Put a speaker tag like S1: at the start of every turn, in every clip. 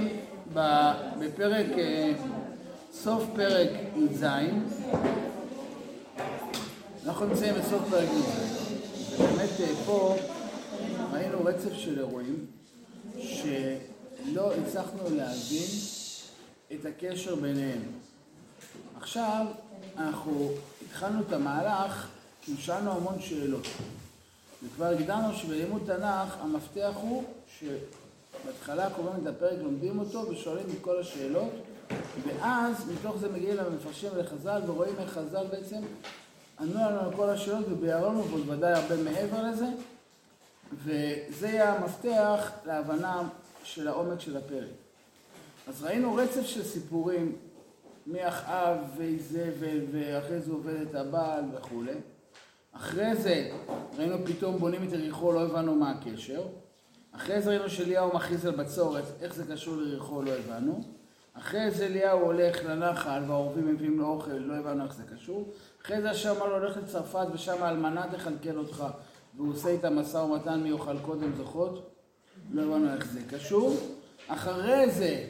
S1: נמצאים בפרק, אה, סוף פרק י"ז, אנחנו נמצאים בסוף פרק י"ז, ובאמת אה, פה ראינו רצף של אירועים שלא הצלחנו להבין את הקשר ביניהם. עכשיו אנחנו התחלנו את המהלך כי שאלנו המון שאלות. וכבר הגדרנו שבלימוד תנ"ך המפתח הוא שבהתחלה קוראים את הפרק, לומדים אותו ושואלים את כל השאלות ואז מתוך זה מגיעים למפרשים ולחז"ל ורואים איך חז"ל בעצם ענו לנו על כל השאלות וביארו לנו ובוודאי הרבה מעבר לזה וזה יהיה המפתח להבנה של העומק של הפרק. אז ראינו רצף של סיפורים מאחאב ואיזבל ואחרי זה עובד את הבעל וכולי. אחרי זה ראינו פתאום בונים את יריחו, לא הבנו מה הקשר. אחרי זה ראינו שאליהו מכריז על בצורת, איך זה קשור ליריחו לא הבנו. אחרי זה אליהו הולך לנחל והעורבים מביאים לו אוכל, לא הבנו איך זה קשור. אחרי זה השם אמר לו הולך לצרפת ושם האלמנה תכלכל אותך והוא עושה איתה משא ומתן מי יאכל קודם זוכות, לא הבנו איך זה קשור. אחרי זה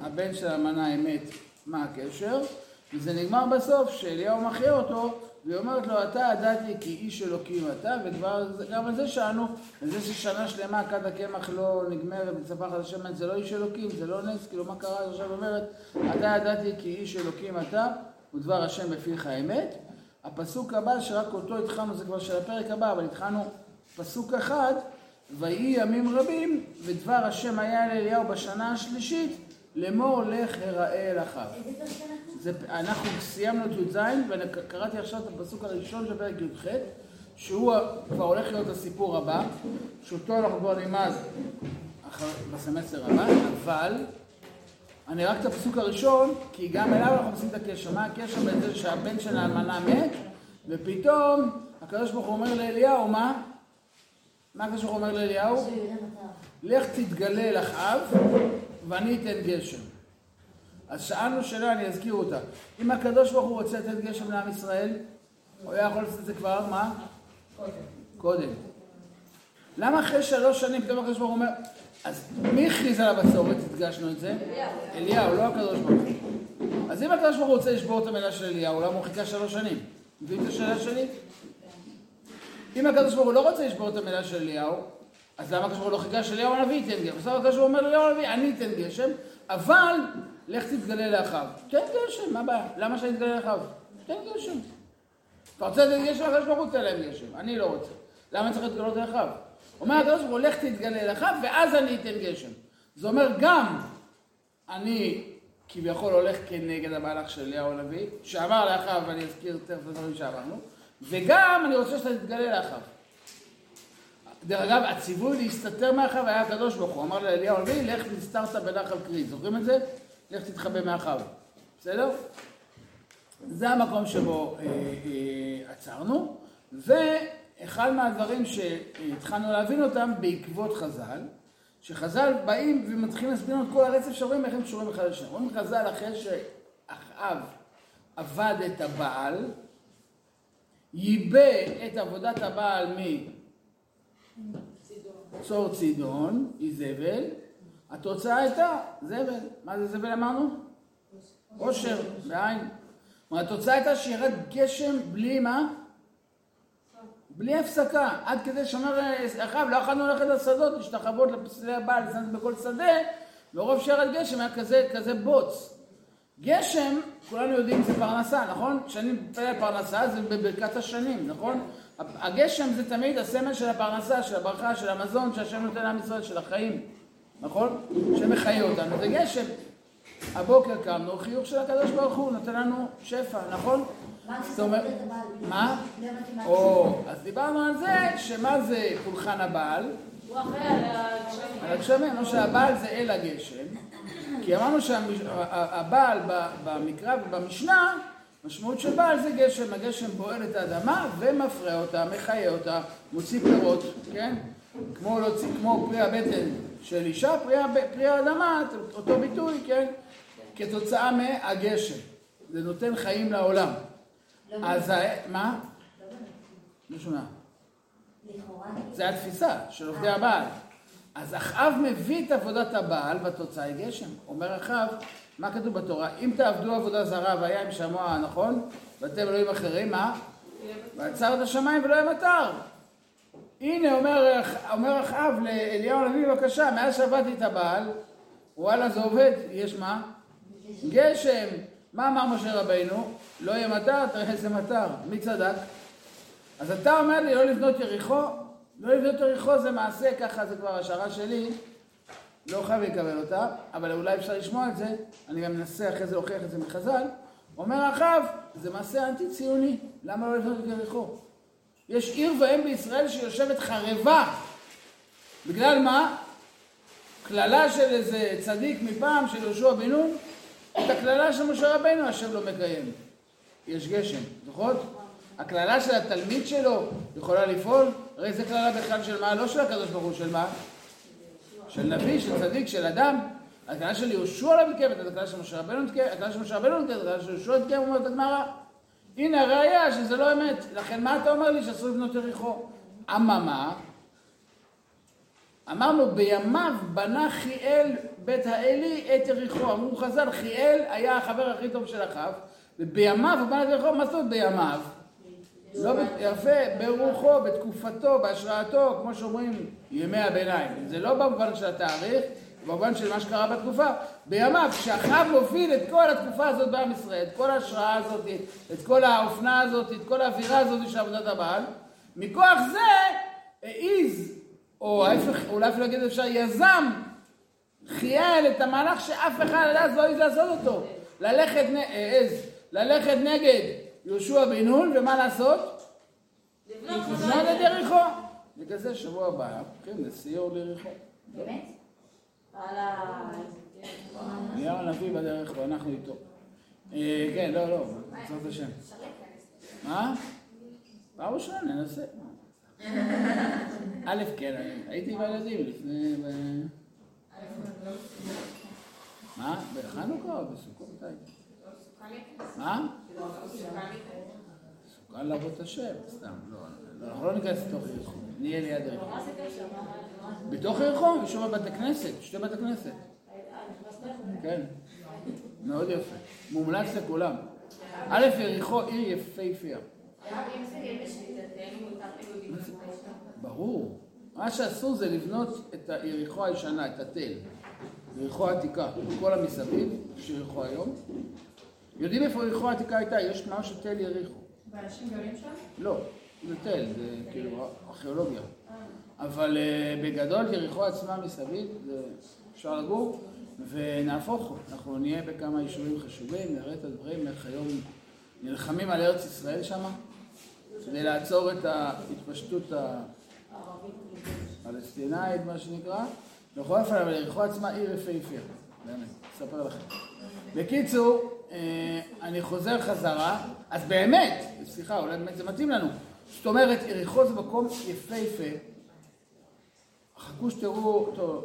S1: הבן של האלמנה אמת, מה הקשר? וזה נגמר בסוף שאליהו מחיה אותו והיא אומרת לו, אתה ידעתי כי איש אלוקים אתה, וכבר גם על זה שאלנו, על זה ששנה שלמה כד הקמח לא נגמרת בצפחת השמן, זה לא איש אלוקים, זה לא נס, כאילו מה קרה? עכשיו אומרת, אתה ידעתי כי איש אלוקים אתה, ודבר השם בפיך אמת. הפסוק הבא, שרק אותו התחלנו, זה כבר של הפרק הבא, אבל התחלנו פסוק אחד, ויהי ימים רבים, ודבר השם היה לאליהו בשנה השלישית, לאמור לך הראה אל אחיו. זה, אנחנו סיימנו את י"ז וקראתי עכשיו את הפסוק הראשון של פרק י"ח שהוא כבר הולך להיות הסיפור הבא שאותו אנחנו כבר נלמד בסמסטר הבא אבל אני רק את הפסוק הראשון כי גם אליו אנחנו עושים את הקשר מה הקשר בין זה שהבן של האלמנה מת ופתאום הקדוש ברוך הוא אומר לאליהו מה? מה הקדוש ברוך הוא אומר לאליהו? לך תתגלה אל אחאב ואני אתן גשם אז שאלנו שאלה, אני אזכיר אותה. אם הקדוש ברוך הוא רוצה לתת גשם לעם ישראל, הוא היה יכול לעשות את זה כבר, מה? קודם. קודם. למה אחרי שלוש שנים פתאום הקדוש ברוך הוא אומר, אז מי הכריז על הבצורת, הדגשנו את זה? אליהו, לא הקדוש ברוך הוא. אז אם הקדוש ברוך הוא רוצה לשבור את המילה של אליהו, למה הוא חיכה שלוש שנים? מביאים את השאלה שלי? אם הקדוש ברוך הוא לא רוצה לשבור את המילה של אליהו, אז למה הקדוש ברוך הוא לא חיכה שאליהו הנביא ייתן גשם? בסדר הקדוש ברוך הוא אומר לאליהו הנביא, אני אתן גשם, אבל לך תתגלה לאחיו. תן גשם, מה הבעיה? למה שאני אתגלה לאחיו? תן גשם. אתה רוצה לתת גשם? הקדוש ברוך הוא תן להם גשם. אני לא רוצה. למה צריך להתגלות לאחיו? אומר הקדוש ברוך הוא, לך תתגלה לאחיו, ואז אני אתן גשם. זה אומר גם, אני כביכול הולך כנגד המהלך של אליהו הנביא, שאמר לאחיו, ואני אזכיר תכף את הדברים שאמרנו, וגם אני רוצה שאתה תתגלה לאחיו. דרך אגב, הציווי להסתתר מאחיו היה הקדוש ברוך הוא. אמר לאליהו הנביא, לך נסתרת בנחל קרית. זוכרים את זה? לך תתחבא מאחיו, בסדר? זה המקום שבו אה, אה, עצרנו, ואחד מהדברים שהתחלנו להבין אותם בעקבות חז"ל, שחז"ל באים ומתחילים להסביר לנו את כל הרצף שרואים איך הם קשורים אחד לשני. רואים חז"ל אחרי שאחאב עבד את הבעל, ייבא את עבודת הבעל מצור צידון, איזבל, התוצאה הייתה זבל. מה זה זבל אמרנו? עושר, בעין. התוצאה הייתה שירד גשם בלי מה? בלי הפסקה, עד כדי שאומר אחאב, לא יכולנו ללכת לשדות, להשתחוות לפסלי הבעל, בכל שדה, מרוב שירד גשם היה כזה, כזה בוץ. גשם, כולנו יודעים, זה פרנסה, נכון? כשאני מתפלל פרנסה זה בברכת השנים, נכון? הגשם זה תמיד הסמל של הפרנסה, של הברכה, של המזון שהשם נותן לעם ישראל, של החיים. נכון? שמחיה אותנו, זה גשם. הבוקר קמנו, חיוך של הקדוש ברוך הוא נותן לנו שפע, נכון? זאת אומרת, מה? או, אז דיברנו על זה, שמה זה פולחן הבעל?
S2: הוא אחראי על
S1: הגשמים, לא שהבעל זה אל הגשם, כי אמרנו שהבעל במקרא ובמשנה, משמעות של בעל זה גשם, הגשם בוער את האדמה ומפרה אותה, מחיה אותה, מוציא פירות, כן? כמו, להוציא, כמו פרי הבטן של אישה, פרי, פרי האדמה, אותו ביטוי, כן? כתוצאה מהגשם. זה נותן חיים לעולם. אז מה? לא שומע. זה התפיסה של עובדי הבעל. אז אחאב מביא את עבודת הבעל והתוצאה היא גשם. אומר אחאב, מה כתוב בתורה? אם תעבדו עבודה זרה והיה עם שמוע, נכון? ואתם אלוהים אחרים, מה? ועצר את השמיים ולא יהיה מטר. הנה אומר, אומר אחאב לאליהו הנביא בבקשה, מאז שעבדתי את הבעל, וואלה זה עובד, יש מה? גשם. מה אמר משה רבינו? לא יהיה מטר, תראה איזה מטר. מי צדק? אז אתה אומר לי לא לבנות יריחו? לא לבנות יריחו זה מעשה, ככה זה כבר השערה שלי, לא חייב לקבל אותה, אבל אולי אפשר לשמוע את זה, אני גם מנסה אחרי זה להוכיח את זה מחז"ל. אומר אחאב, זה מעשה אנטי ציוני, למה לא לבנות את יריחו? יש עיר ואם בישראל שיושבת חרבה. בגלל מה? קללה של איזה צדיק מפעם, של יהושע בן נון, את הקללה של משה רבנו השם לא מקיים. יש גשם, זוכרות? הקללה של התלמיד שלו יכולה לפעול? הרי זה קללה בכלל של מה? לא של הקדוש ברוך הוא, של מה? של נביא, של צדיק, של אדם. הקללה של יהושע לא מתקיימת, הקללה של משה רבנו מתקיימת, הקללה של משה רבנו מתקיימת, הקללה של יהושע מתקיימת, אומרת הגמרא. הנה הראייה שזה לא אמת. לכן מה אתה אומר לי שאסור לבנות יריחו? אממה, אמרנו בימיו בנה חיאל בית האלי את יריחו. אמרו חז"ל, חיאל היה החבר הכי טוב של אחאב, ובימיו הוא בנה את יריחו, מה זאת אומרת בימיו? לא, יפה, ברוחו, בתקופתו, בהשראתו, כמו שאומרים, ימי הביניים. זה לא במובן של התאריך, במובן של מה שקרה בתקופה. בימיו, כשאחאב מוביל את כל התקופה הזאת בעם ישראל, את כל ההשראה הזאת, את כל האופנה הזאת, את כל האווירה הזאת של עבודת הבעל, מכוח זה העיז, או ההפך, אולי אפילו להגיד אפשר, יזם, חייל את המהלך שאף אחד עד אז לא העז לעשות אותו. ללכת, העז, ללכת נגד יהושע בן נון, ומה לעשות? לבנות את יריחו. בגלל זה שבוע הבא, הולכים לסיור ליריחו.
S2: באמת?
S1: נהיה הנביא בדרך ואנחנו איתו. אה, כן, לא, לא, בעזרת השם. מה? פעם ראשונה, ננסה. א', כן, הייתי עם הילדים לפני... מה? בחנוכה או בסוכות? מה? סוכן לעבוד את השם, סתם, לא, אנחנו לא ניכנס לתוך יריחו, נהיה ליד יריחו. בתוך יריחו, יש שם בתי כנסת, שתי בתי כנסת. כן, מאוד יפה. מומלץ לכולם. א', יריחו עיר יפהפייה. ברור. מה שאסור זה לבנות את יריחו הישנה, את התל. יריחו העתיקה, כל המסביב, יש יריחו היום. יודעים איפה יריחו העתיקה הייתה? יש משהו תל יריחו.
S2: ואנשים גרים שם?
S1: לא, זה תל, זה כאילו ארכיאולוגיה. אבל uh, בגדול יריחו עצמה מסביב, אפשר לגור, ונהפוך, אנחנו נהיה בכמה יישובים חשובים, נראה את הדברים, איך היום נלחמים על ארץ ישראל שם, כדי לעצור את ההתפשטות הפלסטינאית, מה שנקרא. בכל אופן, אבל יריחו עצמה עיר יפהפייה, באמת, אספר לכם. בקיצור, אה, אני חוזר חזרה, אז באמת, סליחה, אולי באמת זה מתאים לנו. זאת אומרת, יריחו זה מקום יפהפה. חכו שתראו, טוב,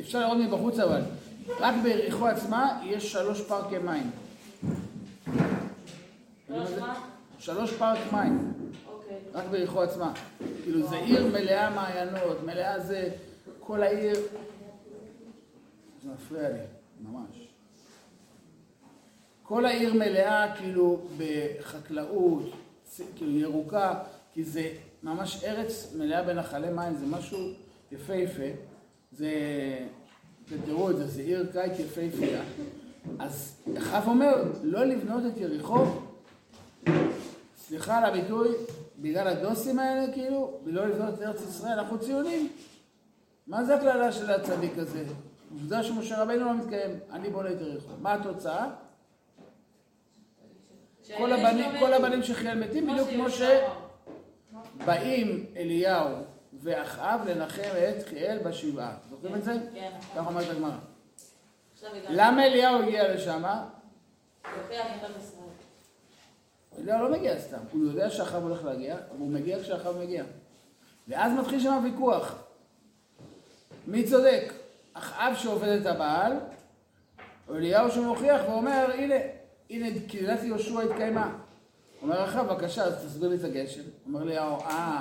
S1: אפשר לראות מבחוץ אבל, רק ביריחו עצמה יש שלוש פארקי מים. שלוש פארק מים.
S2: אוקיי.
S1: רק ביריחו עצמה. כאילו, זה עיר מלאה מעיינות, מלאה זה, כל העיר... זה מפריע לי, ממש. כל העיר מלאה כאילו בחקלאות, כאילו ירוקה, כי זה ממש ארץ מלאה בנחלי מים, זה משהו יפהפה. זה, תראו את זה, זה עיר קיץ יפהפייה. אז אחאב אומר, לא לבנות את יריחו, סליחה על הביטוי, בגלל הדוסים האלה, כאילו, ולא לבנות את ארץ ישראל, אנחנו ציונים. מה זה הקללה של הצדיק הזה? עובדה שמשה רבינו לא מתקיים, אני בונה את יריחו. מה התוצאה? כל הבנים, כל הבנים של חיאל מתים, בדיוק כמו שבאים אליהו ואחאב לנחם את חיאל בשבעה. זוכרים את זה?
S2: כן.
S1: כך אומרת הגמרא. למה אליהו הגיע לשם? אליהו לא מגיע סתם, הוא יודע שאחאב הולך להגיע, והוא מגיע כשאחאב מגיע. ואז מתחיל שם ויכוח. מי צודק? אחאב שעובד את הבעל, או אליהו שמוכיח ואומר, הנה, הנה קהילת יהושע התקיימה. אומר אחאב, בבקשה, אז תסביר לי את הגשם. אומר אליהו, אה,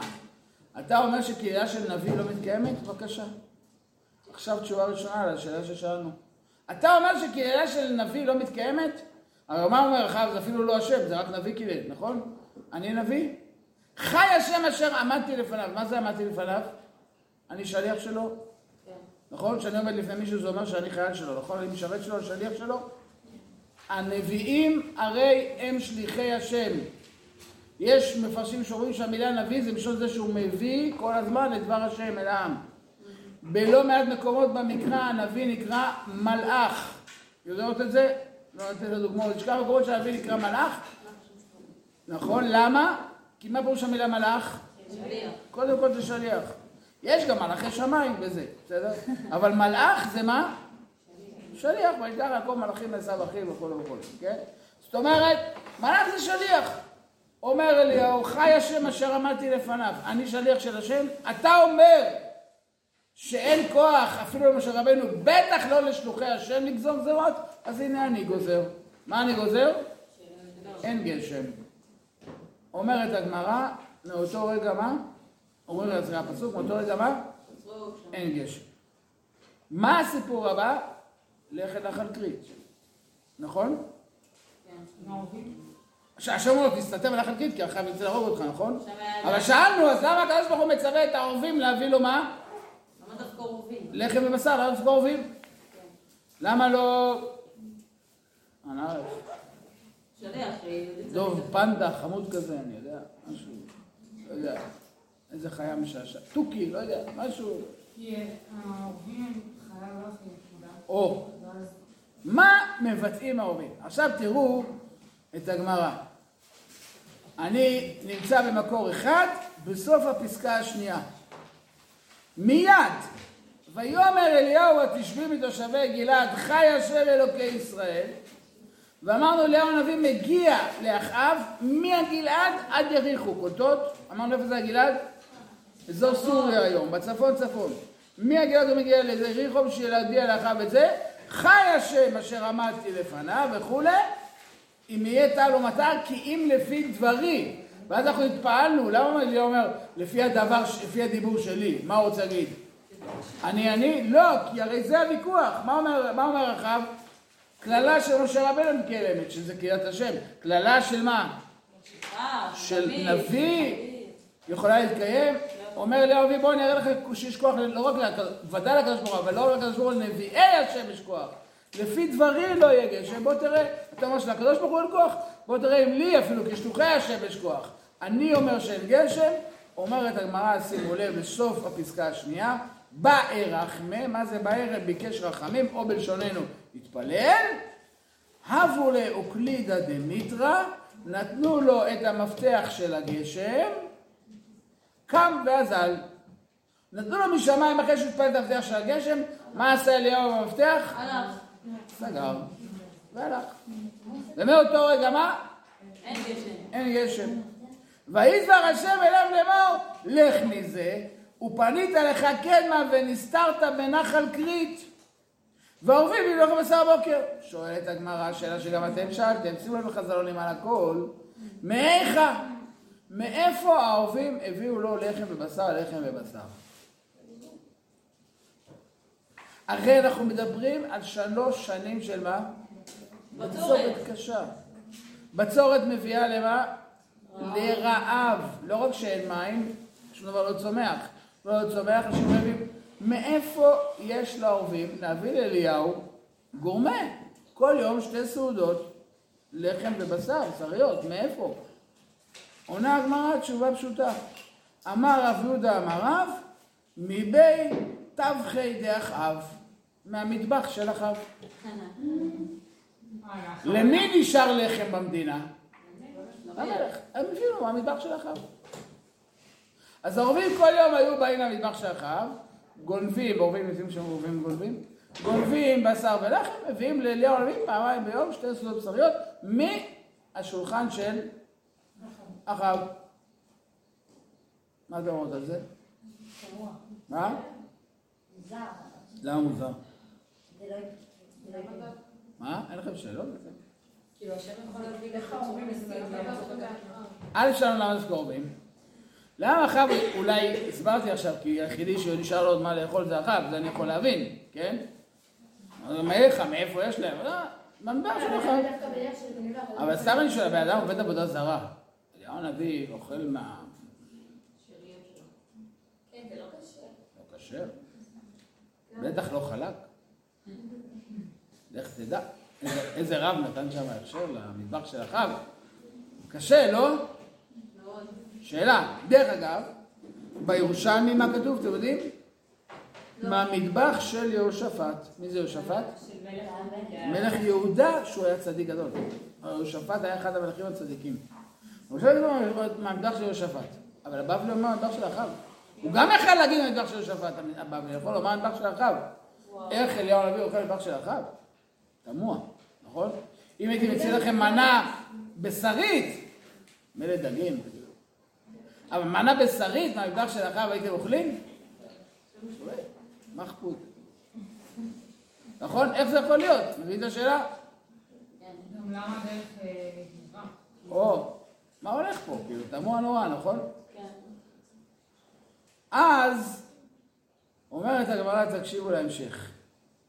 S1: אתה אומר שקהילה של נביא לא מתקיימת? בבקשה. עכשיו תשובה ראשונה על השאלה ששאלנו. אתה אומר שקהילה של נביא לא מתקיימת? הרי מה אומר אחאב? זה אפילו לא השם, זה רק נביא קילל, נכון? אני נביא? חי השם אשר עמדתי לפניו. מה זה עמדתי לפניו? אני שליח שלו?
S2: כן.
S1: נכון? כשאני עומד לפני מישהו זה אומר שאני חייל שלו, נכון? אני משרת שלו, שליח שלו? הנביאים הרי הם שליחי השם. יש מפרשים שאומרים שהמילה נביא זה בשביל זה שהוא מביא כל הזמן את דבר השם אל העם. בלא מעט מקומות במקרא הנביא נקרא מלאך. יודעות את זה? לא נותן את הדוגמאות. יש כמה מקומות שהנביא נקרא מלאך. נכון? למה? כי מה פירוש המילה מלאך?
S2: שליח.
S1: קודם כל זה שליח. יש גם מלאכי שמיים בזה, בסדר? אבל מלאך זה מה? שליח, וישלח יעקב מלאכים לעשו אחיו וכו' וכו', כן? זאת אומרת, מלאך זה שליח. אומר אליהו, חי השם אשר עמדתי לפניו, אני שליח של השם, אתה אומר שאין כוח אפילו למשה רבנו, בטח לא לשלוחי השם לגזור גזרות, אז הנה אני גוזר. מה אני גוזר? אין גשם. אומרת הגמרא, מאותו רגע מה? אומרים זה הפסוק, מאותו רגע מה? אין גשם. מה הסיפור הבא? אל נחל כרית. נכון? שהשם אומר, תסתתר בנחל כרית, כי אחריו ירצה להרוג אותך, נכון? אבל שאלנו, אז למה הקדוש ברוך הוא מצווה את העורבים להביא לו מה?
S2: למה דווקא רובים?
S1: לחם ובשר, למה דווקא עורבים?
S2: כן.
S1: למה לא...
S2: צריך
S1: דוב פנדה חמוד כזה, אני יודע, משהו, לא יודע, איזה חיה משעשע, תוכי, לא יודע, משהו,
S3: כי העובדים הם חייב לא הכי נקודה.
S1: מה מבטאים ההורים? עכשיו תראו את הגמרא. אני נמצא במקור אחד, בסוף הפסקה השנייה. מיד, ויאמר אליהו התשבי מתושבי גלעד, חי השם אלוקי ישראל. ואמרנו אליהו הנביא מגיע לאחאב מהגלעד עד יריחו, קוטות, אמרנו איפה זה הגלעד? אזור סוריה היום, בצפון צפון. מהגלעד הוא מגיע ליריחו בשביל להודיע לאחאב את זה, חי השם אשר עמדתי לפניו וכולי, אם יהיה טל או מטר כי אם לפי דברי. ואז אנחנו התפעלנו, למה אליהו אומר לפי הדבר, לפי הדיבור שלי, מה הוא רוצה להגיד? אני אני? לא, כי הרי זה הוויכוח. מה אומר, מה אומר אחאב? קללה של משה רבנו מקיימת, שזה קריאת השם. קללה של מה? של נביא. יכולה להתקיים? אומר אליהו הנביא, בוא אני אראה לך שיש כוח, לא רק, ודאי לקדוש ברוך הוא, אבל לא רק לקדוש ברוך הוא, לנביאי השם יש כוח. לפי דברי לא יהיה גשם, בוא תראה, אתה אומר שלקדוש ברוך הוא אין כוח, בוא תראה אם לי אפילו כשלוחי השם יש כוח. אני אומר שאין גשם, אומרת הגמרא, שימו לב, לסוף הפסקה השנייה, בארחמה, מה זה בערב? ביקש רחמים, או בלשוננו, התפלל, הבו לאוקלידא דמיטרא, נתנו לו את המפתח של הגשם, קם ואזל. נתנו לו משמיים אחרי שהוא התפלל את המפתח של הגשם, מה עשה אליהו במפתח?
S2: הלך.
S1: סגר, והלך. ומאותו רגע מה?
S2: אין גשם.
S1: אין גשם. ויזבר השם אליו לאמור, לך מזה, ופנית לך קדמה ונסתרת בנחל כרית. והעורבים יבלוך בשר בוקר. שואלת הגמרא, שאלה שגם אתם שאלתם, שימו לב בחזלונים על הכל, מאיכה? מאיפה העורבים הביאו לו לחם ובשר, לחם ובשר? הרי אנחנו מדברים על שלוש שנים של מה?
S2: בצורת.
S1: קשה. בצורת מביאה למה? לרעב. לא רק שאין מים, שום דבר לא צומח. לא צומח, אנשים מביאים. מאיפה יש לעורבים להביא לאליהו גורמה? כל יום שתי סעודות, לחם ובשר, בשריות, מאיפה? עונה הגמרא תשובה פשוטה. אמר רב יהודה אמר רב, מבי טבחי דאחאב, מהמטבח של אחאב. למי נשאר לחם במדינה? למלך. הם הביאו מהמטבח של אחאב. אז העורבים כל יום היו באים למטבח של אחאב, גונבים, עורבים יודעים שהם עורבים גונבים, גונבים בשר ולחם, מביאים לאליהו הנביא פעמיים ביום שתי סעודות בשריות מהשולחן של אחאב. מה אתם אומרות על זה? מה?
S4: מוזר.
S1: למה מוזר?
S4: זה לא...
S1: מה? אין לכם שאלות?
S2: כאילו, השם יכול להביא לך אומרים לסגור.
S1: א' שלנו למה זה קרובים? למה אחאב, אולי הסברתי עכשיו, כי היחידי שנשאר לו עוד מה לאכול זה אחאב, זה אני יכול להבין, כן? לך, מאיפה יש להם? לא, במדבר של אחאב.
S4: דווקא.
S1: אבל סתם אני שואל, הבן אדם עובד עבודה זרה. הנביא אוכל מה...
S2: כן, זה לא קשה.
S1: לא כשר. בטח לא חלק. לך תדע. איזה- איזה רב נתן שם הכשר למטבח של אחאב. קשה, לא?
S2: מאוד.
S1: שאלה. דרך אגב, בירושלמי מה כתוב, אתם יודעים? מהמטבח של יהושפט. מי זה יהושפט? מלך יהודה שהוא היה צדיק גדול. יהושפט היה אחד המלכים הצדיקים. עכשיו נדבר מהמטבח של יהושפט. אבל הבבלי אומר מהמטבח של אחאב. הוא גם יכול להגיד מהמטבח של יהושפט, הבבלי יכול לומר מהמטבח של אחאב. איך אליהו הנביא אוכל מטבח של אחאב? תמוה, נכון? אם הייתי מציע לכם מנה בשרית, מילא דגים, אבל מנה בשרית מהמטבח של אחאב הייתם אוכלים? מה אכפות? נכון? איך זה יכול להיות? מבין את השאלה?
S3: גם למה דרך אה, גניבה?
S1: או, מה הולך תמוה נורא, נכון?
S2: כן.
S1: אז, אומרת הגמרא, תקשיבו להמשך.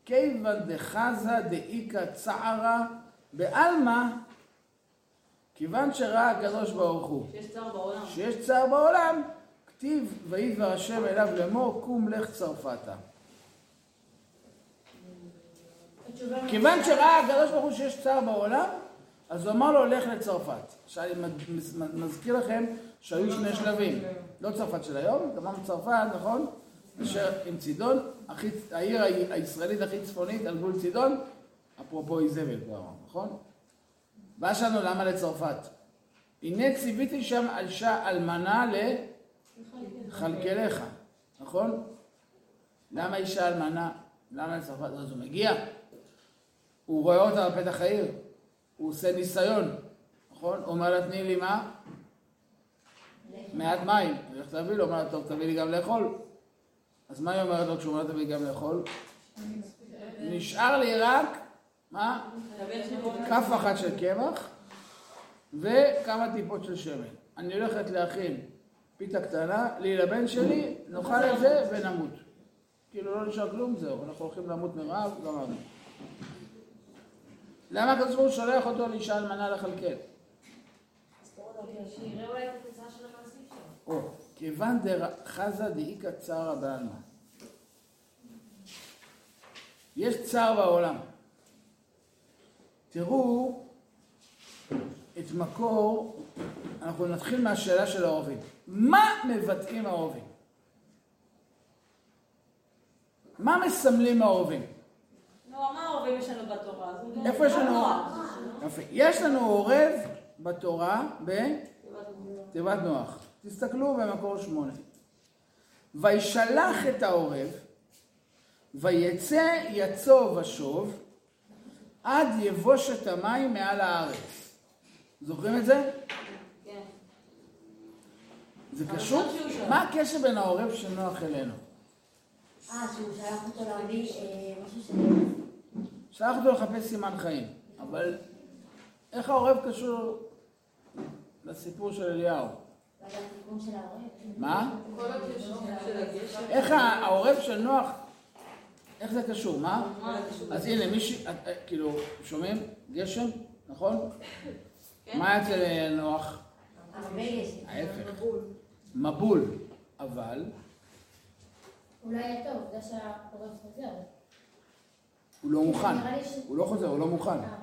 S1: כיוון דחזה דאיכא צערא בעלמא, כיוון שראה הקדוש ברוך הוא
S2: שיש צער בעולם.
S1: שיש צער בעולם, כתיב וידבר השם אליו לאמור, קום לך צרפתה. כיוון שראה הקדוש ברוך הוא שיש צער בעולם, אז הוא אמר לו, לך לצרפת. עכשיו אני מז- מזכיר לכם שהיו שני שלבים. לא צרפת של היום, גם צרפת, נכון? אשר עם צידון, העיר הישראלית הכי צפונית על גבול צידון, אפרופו איזבל כבר, נכון? ואז שאלנו למה לצרפת? הנה ציוויתי שם על אישה אלמנה לכלכלך, נכון? למה אישה אלמנה? למה לצרפת? אז הוא מגיע, הוא רואה אותה על פתח העיר, הוא עושה ניסיון, נכון? הוא אומר לה, תני לי מה? מעט מים. היא הולכת להביא לו, אומר טוב, תביא לי גם לאכול. אז מה היא אומרת לו כשהוא אומר תביא לי גם לאכול? נשאר לי רק, מה? כף אחת של קמח וכמה טיפות של שמן. אני הולכת להכין פיתה קטנה, לי לבן שלי, נאכל את זה ונמות. כאילו לא נשאר כלום, זהו, אנחנו הולכים למות מרעב, גמרנו. למה הקדוש ברוך הוא שולח אותו לאישה אלמנה לכלכל? כיוון דחזה דאיכא צערא בעלמא. יש צער בעולם. תראו את מקור, אנחנו נתחיל מהשאלה של העורבים. מה מבטאים העורבים? מה מסמלים העורבים?
S2: נו, מה עורבים יש לנו בתורה?
S1: איפה יש לנו? יפה. יש לנו עורב בתורה בתיבת נוח. תסתכלו במקור שמונה. וישלח את העורב, ויצא יצוא ושוב, עד יבושת המים מעל הארץ. זוכרים את זה?
S2: כן.
S1: זה קשור? מה הקשר בין העורב של נוח אלינו?
S4: אה, שהוא שלח אותו להביא אה, משהו ש...
S1: שלח אותו לחפש סימן חיים, אבל איך העורב קשור לסיפור של אליהו? מה? איך העורב של נוח, איך זה קשור? מה? אז הנה, מישהי, את- אה, כאילו, שומעים? גשם, נכון?
S2: כן.
S1: מה אצל נוח?
S4: הרבה יש.
S1: ההפך. מבול. אבל
S4: אולי יהיה טוב, זה שהעורב חוזר.
S1: הוא לא מוכן. הוא לא חוזר, הוא לא מוכן.
S4: אה,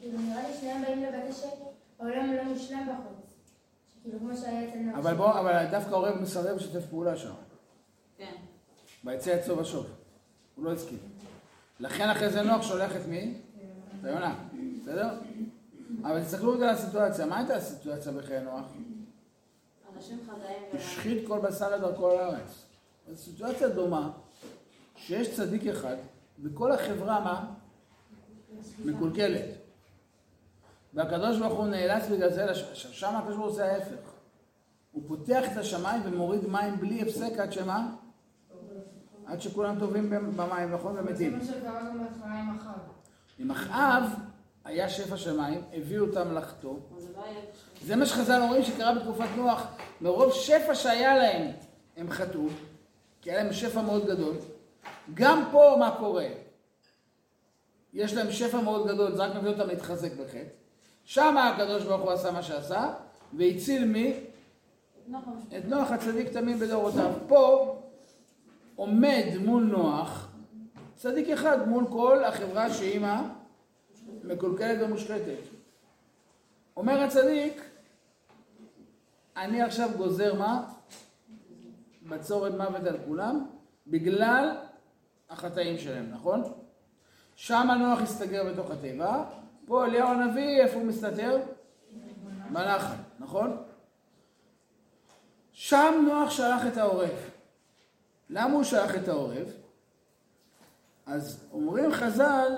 S4: כאילו נראה לי שניהם באים לוודא שהעולם לא מושלם בחוץ. כאילו כמו שהיה אצל נוח.
S1: אבל בוא, אבל דווקא העורב מסרב לשתף פעולה שם.
S2: כן.
S1: ויצא יצוא ושוב. הוא לא הסכים. לכן אחרי זה נוח שולח את מי? את היונה. בסדר? אבל תסתכלו רגע על הסיטואציה. מה הייתה הסיטואציה בחיי נוח?
S2: אנשים חטאים.
S1: השחית כל בשר לדרכו על הארץ. זו סיטואציה דומה, שיש צדיק אחד, וכל החברה מה? מקולקלת. והקדוש ברוך הוא נאלץ בגלל זה, שם הקדוש ברוך הוא עושה ההפך. הוא פותח את השמיים ומוריד מים בלי הפסק עד שמה? עד שכולם טובים במים, נכון?
S3: זה
S1: ומתים.
S3: מה שקרה גם בהתחלה עם אחאב.
S1: עם אחאב, היה שפע של מים, הביאו אותם לחטוא.
S2: זה לא.
S1: זה מה שחז"ל אומרים שקרה בתקופת נוח. מרוב שפע שהיה להם, הם חטאו, כי היה להם שפע מאוד גדול. גם פה מה קורה? יש להם שפע מאוד גדול, זה רק מביא אותם להתחזק בחטא. שם הקדוש ברוך הוא עשה מה שעשה, והציל מי?
S2: נכון.
S1: את נוח הצדיק תמים בדורותיו. פה עומד מול נוח צדיק אחד מול כל החברה שהיא מה? מקולקלת ומושחתת. אומר הצדיק, אני עכשיו גוזר מה? בצורת מוות על כולם, בגלל החטאים שלהם, נכון? שם נוח הסתגר בתוך התיבה, פה אליהו הנביא, איפה הוא מסתתר? בנחל, נכון? שם נוח שלח את העורב. למה הוא שלח את העורב? אז אומרים חז"ל,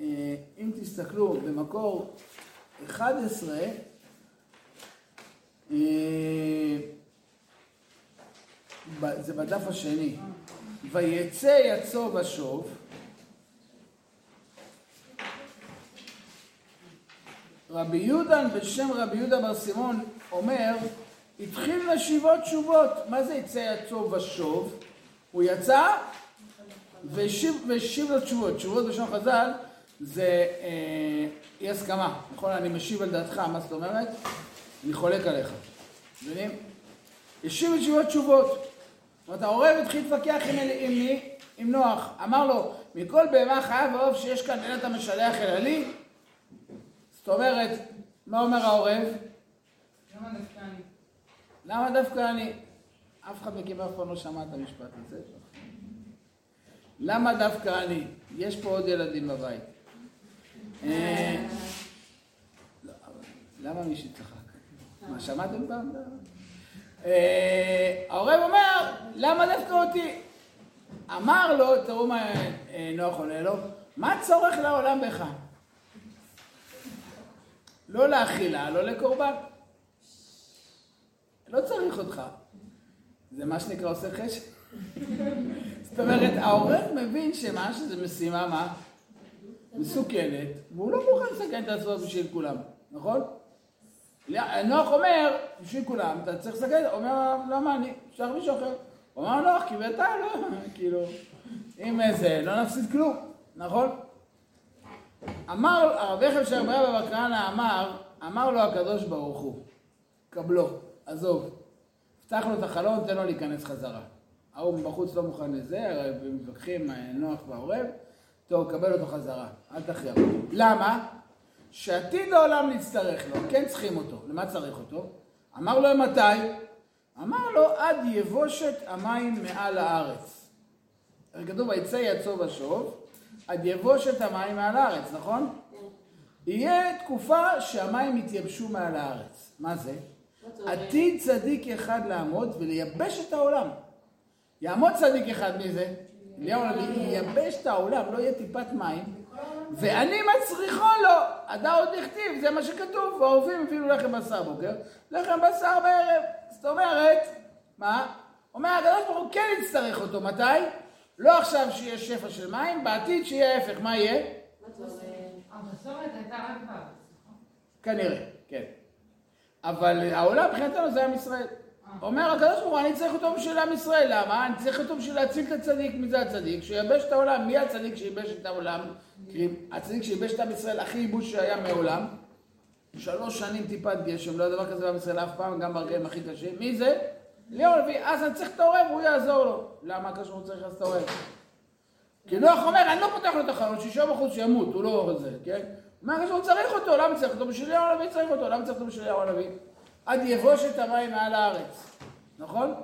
S1: אה, אם תסתכלו במקור 11, אה, זה בדף השני, ויצא יצוא ושוב, רבי יהודה בשם רבי יהודה בר סימון אומר, התחיל נשיבות תשובות. מה זה יצא יצוא ושוב? הוא יצא והשיב לו תשובות. תשובות בשם חז"ל זה אה, אי הסכמה. נכון? אני משיב על דעתך, מה זאת אומרת? אני חולק עליך. מבינים? השיב לתשובות תשובות. זאת אומרת, העורב התחיל להתווכח עם, עם מי? עם נוח. אמר לו, מכל בהמה חיה ועוף שיש כאן אין אתה משלח אלא לי? זאת אומרת, מה אומר העורב?
S3: למה דווקא אני?
S1: למה דווקא אני? אף אחד מכם אף פעם לא שמע את המשפט הזה. למה דווקא אני? יש פה עוד ילדים בבית. אה, לא, למה מישהו צחק? מה, שמעתם פעם? אה, העורב אומר, למה דווקא אותי? אמר לו, תראו מה אה, נוח עונה לו, מה הצורך לעולם בך? לא לאכילה, לא לקורבן. לא צריך אותך. זה מה שנקרא עושה חשק. זאת אומרת, העורך מבין שמה שזה משימה, מה? מסוכנת, והוא לא מוכן לסכן את עצמו בשביל כולם, נכון? נוח אומר, בשביל כולם, אתה צריך הוא אומר, למה אני? אפשר מישהו אחר. הוא אמר נוח, כי ואתה לא, כאילו, אם זה, לא נפסיד כלום, נכון? אמר, הרב יחד של רבי אבא כהנא אמר, אמר לו הקדוש ברוך הוא, קבלו, עזוב, פתח לו את החלון, תן לו להיכנס חזרה. ההוא מבחוץ לא מוכן לזה, הרי מתווכחים אה, נוח והעורב, טוב, קבל אותו חזרה, אל אותו. למה? שעתיד העולם נצטרך לו, כן צריכים אותו. למה צריך אותו? אמר לו מתי? אמר לו עד יבושת המים מעל הארץ. כתוב ויצא יצוא ושוב, עד יבושת המים מעל הארץ, נכון? יהיה תקופה שהמים יתייבשו מעל הארץ. מה זה? עתיד צדיק אחד לעמוד ולייבש את העולם. יעמוד צדיק אחד מזה, הנביא ייבש את העולם, לא יהיה טיפת מים, ואני מצריחו לו, עדה עוד הכתיב, זה מה שכתוב, והאהובים הביאו לחם בשר בוקר, לחם בשר בערב. זאת אומרת, מה? אומר הקדוש ברוך הוא כן יצטרך אותו, מתי? לא עכשיו שיהיה שפע של מים, בעתיד שיהיה ההפך, מה יהיה?
S3: המסורת הייתה רק בארץ, נכון?
S1: כנראה, כן. אבל העולם מבחינתנו זה עם ישראל. אומר הקדוש ברוך הוא, אני צריך אותו בשביל עם ישראל, למה? אני צריך אותו בשביל להציל את הצדיק, מי זה הצדיק? שיבש את העולם, מי הצדיק שייבש את העולם? הצדיק שייבש את עם ישראל, הכי ייבוש שהיה מעולם. שלוש שנים טיפת גשם, לא היה דבר כזה בעם ישראל אף פעם, גם ברגעים הכי קשים. מי זה? אליהו הנביא, אז אני צריך את העורב, הוא יעזור לו. למה הקדוש ברוך הוא צריך לעשות את העורב? כי נוח אומר, אני לא פותח לו את החלון, שישאר בחוץ, שימות, הוא לא זה, כן? מה הקדוש ברוך הוא צריך אותו, למה צריך אותו? בשביל אליהו הנביא צריך אותו, למה צריך אותו בשביל אליהו הנביא? עד יבוש את המים מעל הארץ, נכון?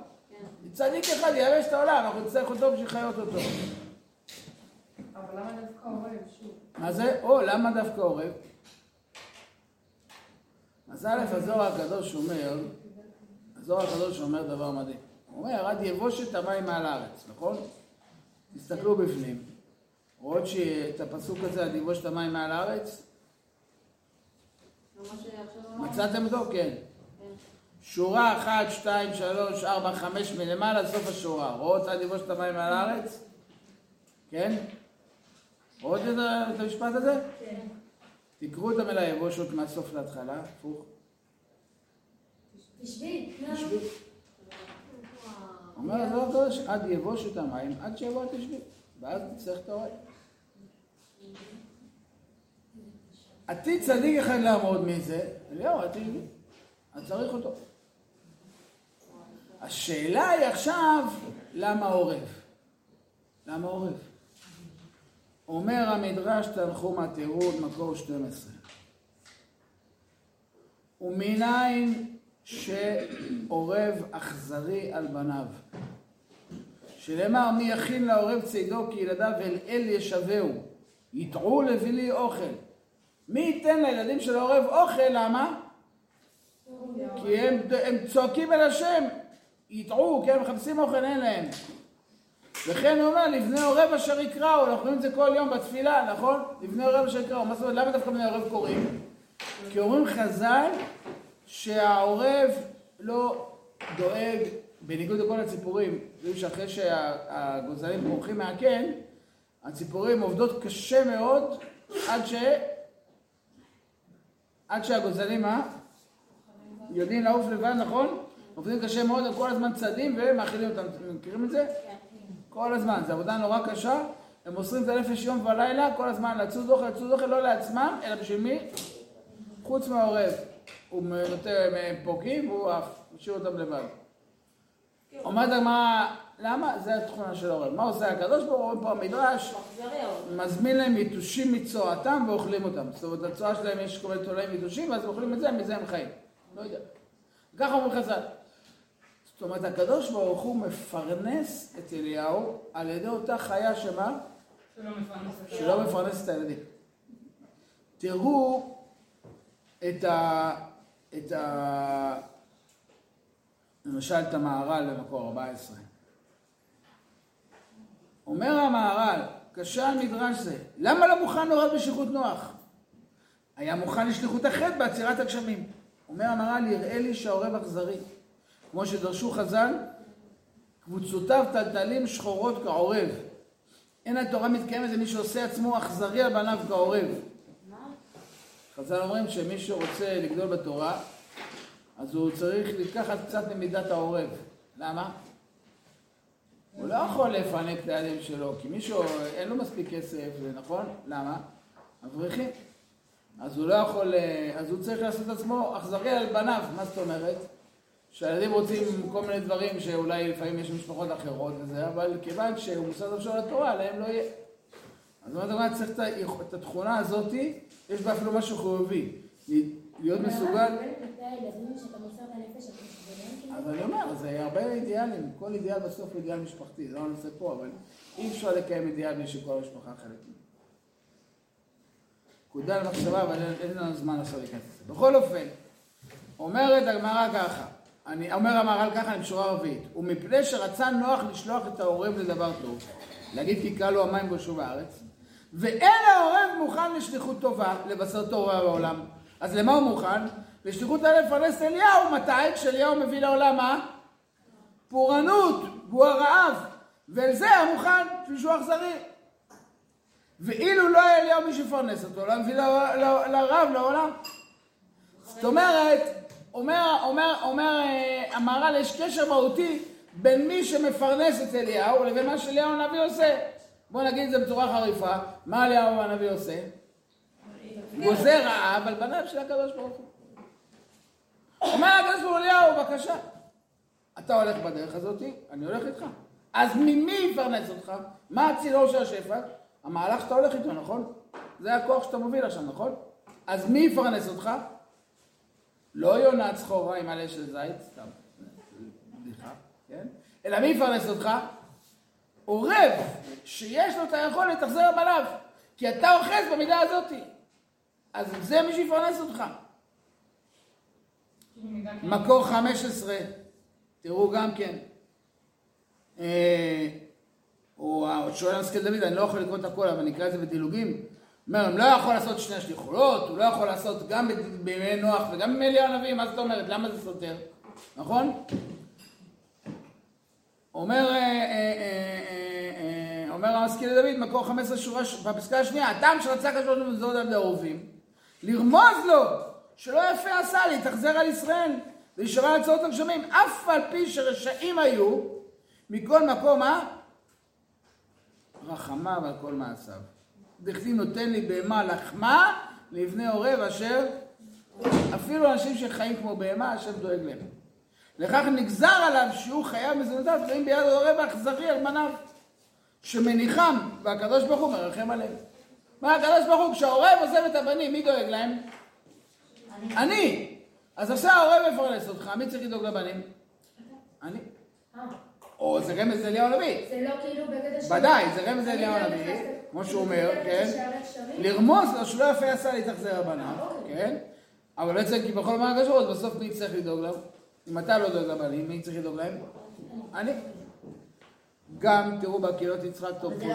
S1: צדיק אחד יבש את העולם, אנחנו נצטרך אותו בשביל לחיות אותו.
S3: אבל למה דווקא עורב, שוב?
S1: מה זה? או, למה דווקא עורב? אז א', הזוהר הקדוש אומר, הזוהר הקדוש אומר דבר מדהים. הוא אומר, עד יבוש את המים מעל הארץ, נכון? תסתכלו בפנים. רואות שאת הפסוק הזה, עד יבוש את המים מעל הארץ? מצאתם אותו? כן. שורה אחת, שתיים, שלוש, ארבע, חמש מלמעלה, סוף השורה. רואות עד יבוש את המים מעל הארץ? כן? רואות את המשפט הזה?
S4: כן.
S1: תקראו את המילה יבושות מהסוף להתחלה, הפוך.
S4: תשבי.
S1: תשבי. אומר הזוהר הקדוש, עד יבוש את המים, עד שיבוא תשבי. ואז תצטרך את האוהל. עתיד צדיק אחד לעמוד מזה, אליהו עתיד, אז צריך אותו. השאלה היא עכשיו, למה עורב? למה עורב? אומר המדרש תנחום התירוד, מקור 12. ומניין שעורב אכזרי על בניו. שנאמר מי יכין לעורב צידו כי ילדיו אל אל ישבהו, יטעו לבלי אוכל. מי ייתן לילדים של העורב אוכל? למה? כי הם, הם צועקים אל השם, יטעו, הם מחפשים אוכל, אין להם. וכן הוא אומר, לבני עורב אשר יקראו, אנחנו רואים את זה כל יום בתפילה, נכון? לבני עורב אשר יקראו, מה זאת אומרת, למה דווקא בני עורב קוראים? כי אומרים חז"ל שהעורב לא דואג, בניגוד לכל הציפורים, יודעים שאחרי שהגוזלים בורחים מהקן, הציפורים עובדות קשה מאוד עד ש... עד שהגוזלים, מה? יודעים לעוף לבד, נכון? עובדים קשה מאוד, הם כל הזמן צדים ומאכילים אותם, אתם מכירים את זה? כל הזמן, זו עבודה נורא קשה, הם מוסרים את הנפש יום ולילה, כל הזמן לצוד אוכל, לצוד אוכל לא לעצמם, אלא בשביל מי? חוץ מהעורב. הוא פוגעים והוא עף, משאיר אותם לבד. אומרת הגמרא, למה? זה התכונה של העורב. מה עושה הקדוש ברוך הוא? פה המדרש, מזמין להם יתושים מצואתם ואוכלים אותם. זאת אומרת, לצואה שלהם יש כל מיני תולעים יתושים, ואז אוכלים את זה, מזה הם חיים. לא יודע. ככה אומרים חז"ל. זאת אומרת, הקדוש ברוך הוא מפרנס את אליהו על ידי אותה חיה שמה?
S3: שלא מפרנס את
S1: שלא מפרנס את הילדים. תראו את ה... את ה... למשל את המהר"ל במקור 14. אומר המהר"ל, קשה על מדרש זה, למה לא מוכן להורד בשליחות נוח? היה מוכן לשליחות החטא בעצירת הגשמים. אומר המהר"ל, יראה לי שהעורב אכזרי. כמו שדרשו חז"ל, קבוצותיו טלטלים שחורות כעורב. אין התורה מתקיימת למי שעושה עצמו אכזרי על בניו כעורב. חז"ל אומרים שמי שרוצה לגדול בתורה, אז הוא צריך לקחת קצת ממידת העורב. למה? הוא לא יכול לפנק את הילדים שלו, כי מישהו, אין לו מספיק כסף, נכון? למה? אברכים. אז הוא לא יכול, אז הוא צריך לעשות את עצמו אכזרי על בניו, מה זאת אומרת? שהילדים רוצים כל מיני דברים שאולי לפעמים יש משפחות אחרות וזה, אבל כיוון שהוא מוסד נפשו לתורה, להם לא יהיה. אז אומרת הגמרא צריך את התכונה הזאתי, יש בה אפילו משהו חיובי. להיות מסוגל... אז אני אומר, זה הרבה אידיאלים, כל אידיאל בסוף הוא אידיאל משפחתי, זה לא הנושא פה, אבל אי אפשר לקיים אידיאל בלי שכל המשפחה חלק. נקודה למחשבה, אבל אין לנו זמן עכשיו להיכנס לזה. בכל אופן, אומרת הגמרא ככה, אני אומר המהר"ל ככה, אני בשורה רביעית, ומפני שרצה נוח לשלוח את העורב לדבר טוב, להגיד כי קל לו המים גושו בארץ, ואין העורב מוכן לשליחות טובה, לבשר טובה בעולם. אז למה הוא מוכן? לשליחות א' לפרנס אליהו, מתי? כשאליהו מביא לעולם מה? פורענות, והוא הרעב. ואל זה היה מוכן, בשביל שהוא אכזרי. ואילו לא היה אליהו מי שיפרנס אותו, לא מביא לרב, לעולם. זאת אומרת, אומר, אומר, אומר אה, המהר"ל, יש קשר מהותי בין מי שמפרנס את אליהו לבין מה שאליהו הנביא עושה. בוא נגיד את זה בצורה חריפה, מה אליהו הנביא עושה? גוזר רעב על בניו של הקדוש ברוך הוא. אומר הקדוש ברוך הוא אליהו, בבקשה, אתה הולך בדרך הזאת, אני הולך איתך. אז ממי יפרנס אותך? מה הצינור של השפע? המהלך שאתה הולך איתו, נכון? זה הכוח שאתה מוביל עכשיו, נכון? אז מי יפרנס אותך? לא יונה צחורה עם עלה של זית, סתם, בדיחה, כן? אלא מי יפרנס אותך? עורב שיש לו את היכולת לחזר בניו, כי אתה אוחז במידה הזאתי. אז זה מי שיפרנס אותך. מקור 15, תראו גם כן. אה, הוא שואל המזכיר דוד, אני לא יכול לקרוא את הכל, אבל נקרא את זה בדילוגים. אומר, הוא לא יכול לעשות שני השליחויות, הוא לא יכול לעשות גם בימי נוח וגם בימי אליהו הנביא, מה זאת אומרת? למה זה סותר? נכון? אומר, אה, אה, אומר המזכיר לדוד, מקור 15 שורה, בפסקה השנייה, הטעם שרצה קדוש ברוך הוא על ידי לרמוז לו שלא יפה עשה להתאכזר על ישראל להישמע לצורות הגשמים, אף על פי שרשעים היו, מכל מקום, מה? רחמיו על כל מעשיו. דכתיב נותן לי בהמה לחמה לבני עורב אשר אפילו אנשים שחיים כמו בהמה, השם דואג להם. לכך נגזר עליו שהוא חייב מזונותיו תלויים ביד העורב האכזרי על מניו, שמניחם, והקדוש ברוך הוא מרחם עליהם. מה הקדוש ברוך הוא, כשהעורב עוזב את הבנים, מי דואג להם? אני. אני. אז עכשיו העורב מפרנס אותך, מי צריך לדאוג לבנים? אני.
S4: אה,
S1: או זה רמז לאליהו הנביא.
S4: זה לא כאילו בגדר של...
S1: ודאי, זה רמז לאליהו הנביא, כמו שהוא אומר, כן? לרמוז לו שלא יפה עשה להתאכזר הבניו, כן? אבל בעצם כי בכל מה הקשור, בסוף מי יצטרך לדאוג לו? אם אתה לא דואג לבנים, מי צריך לדאוג להם? אני. גם, תראו, בקהילות יצחק טוב.
S5: זה לא.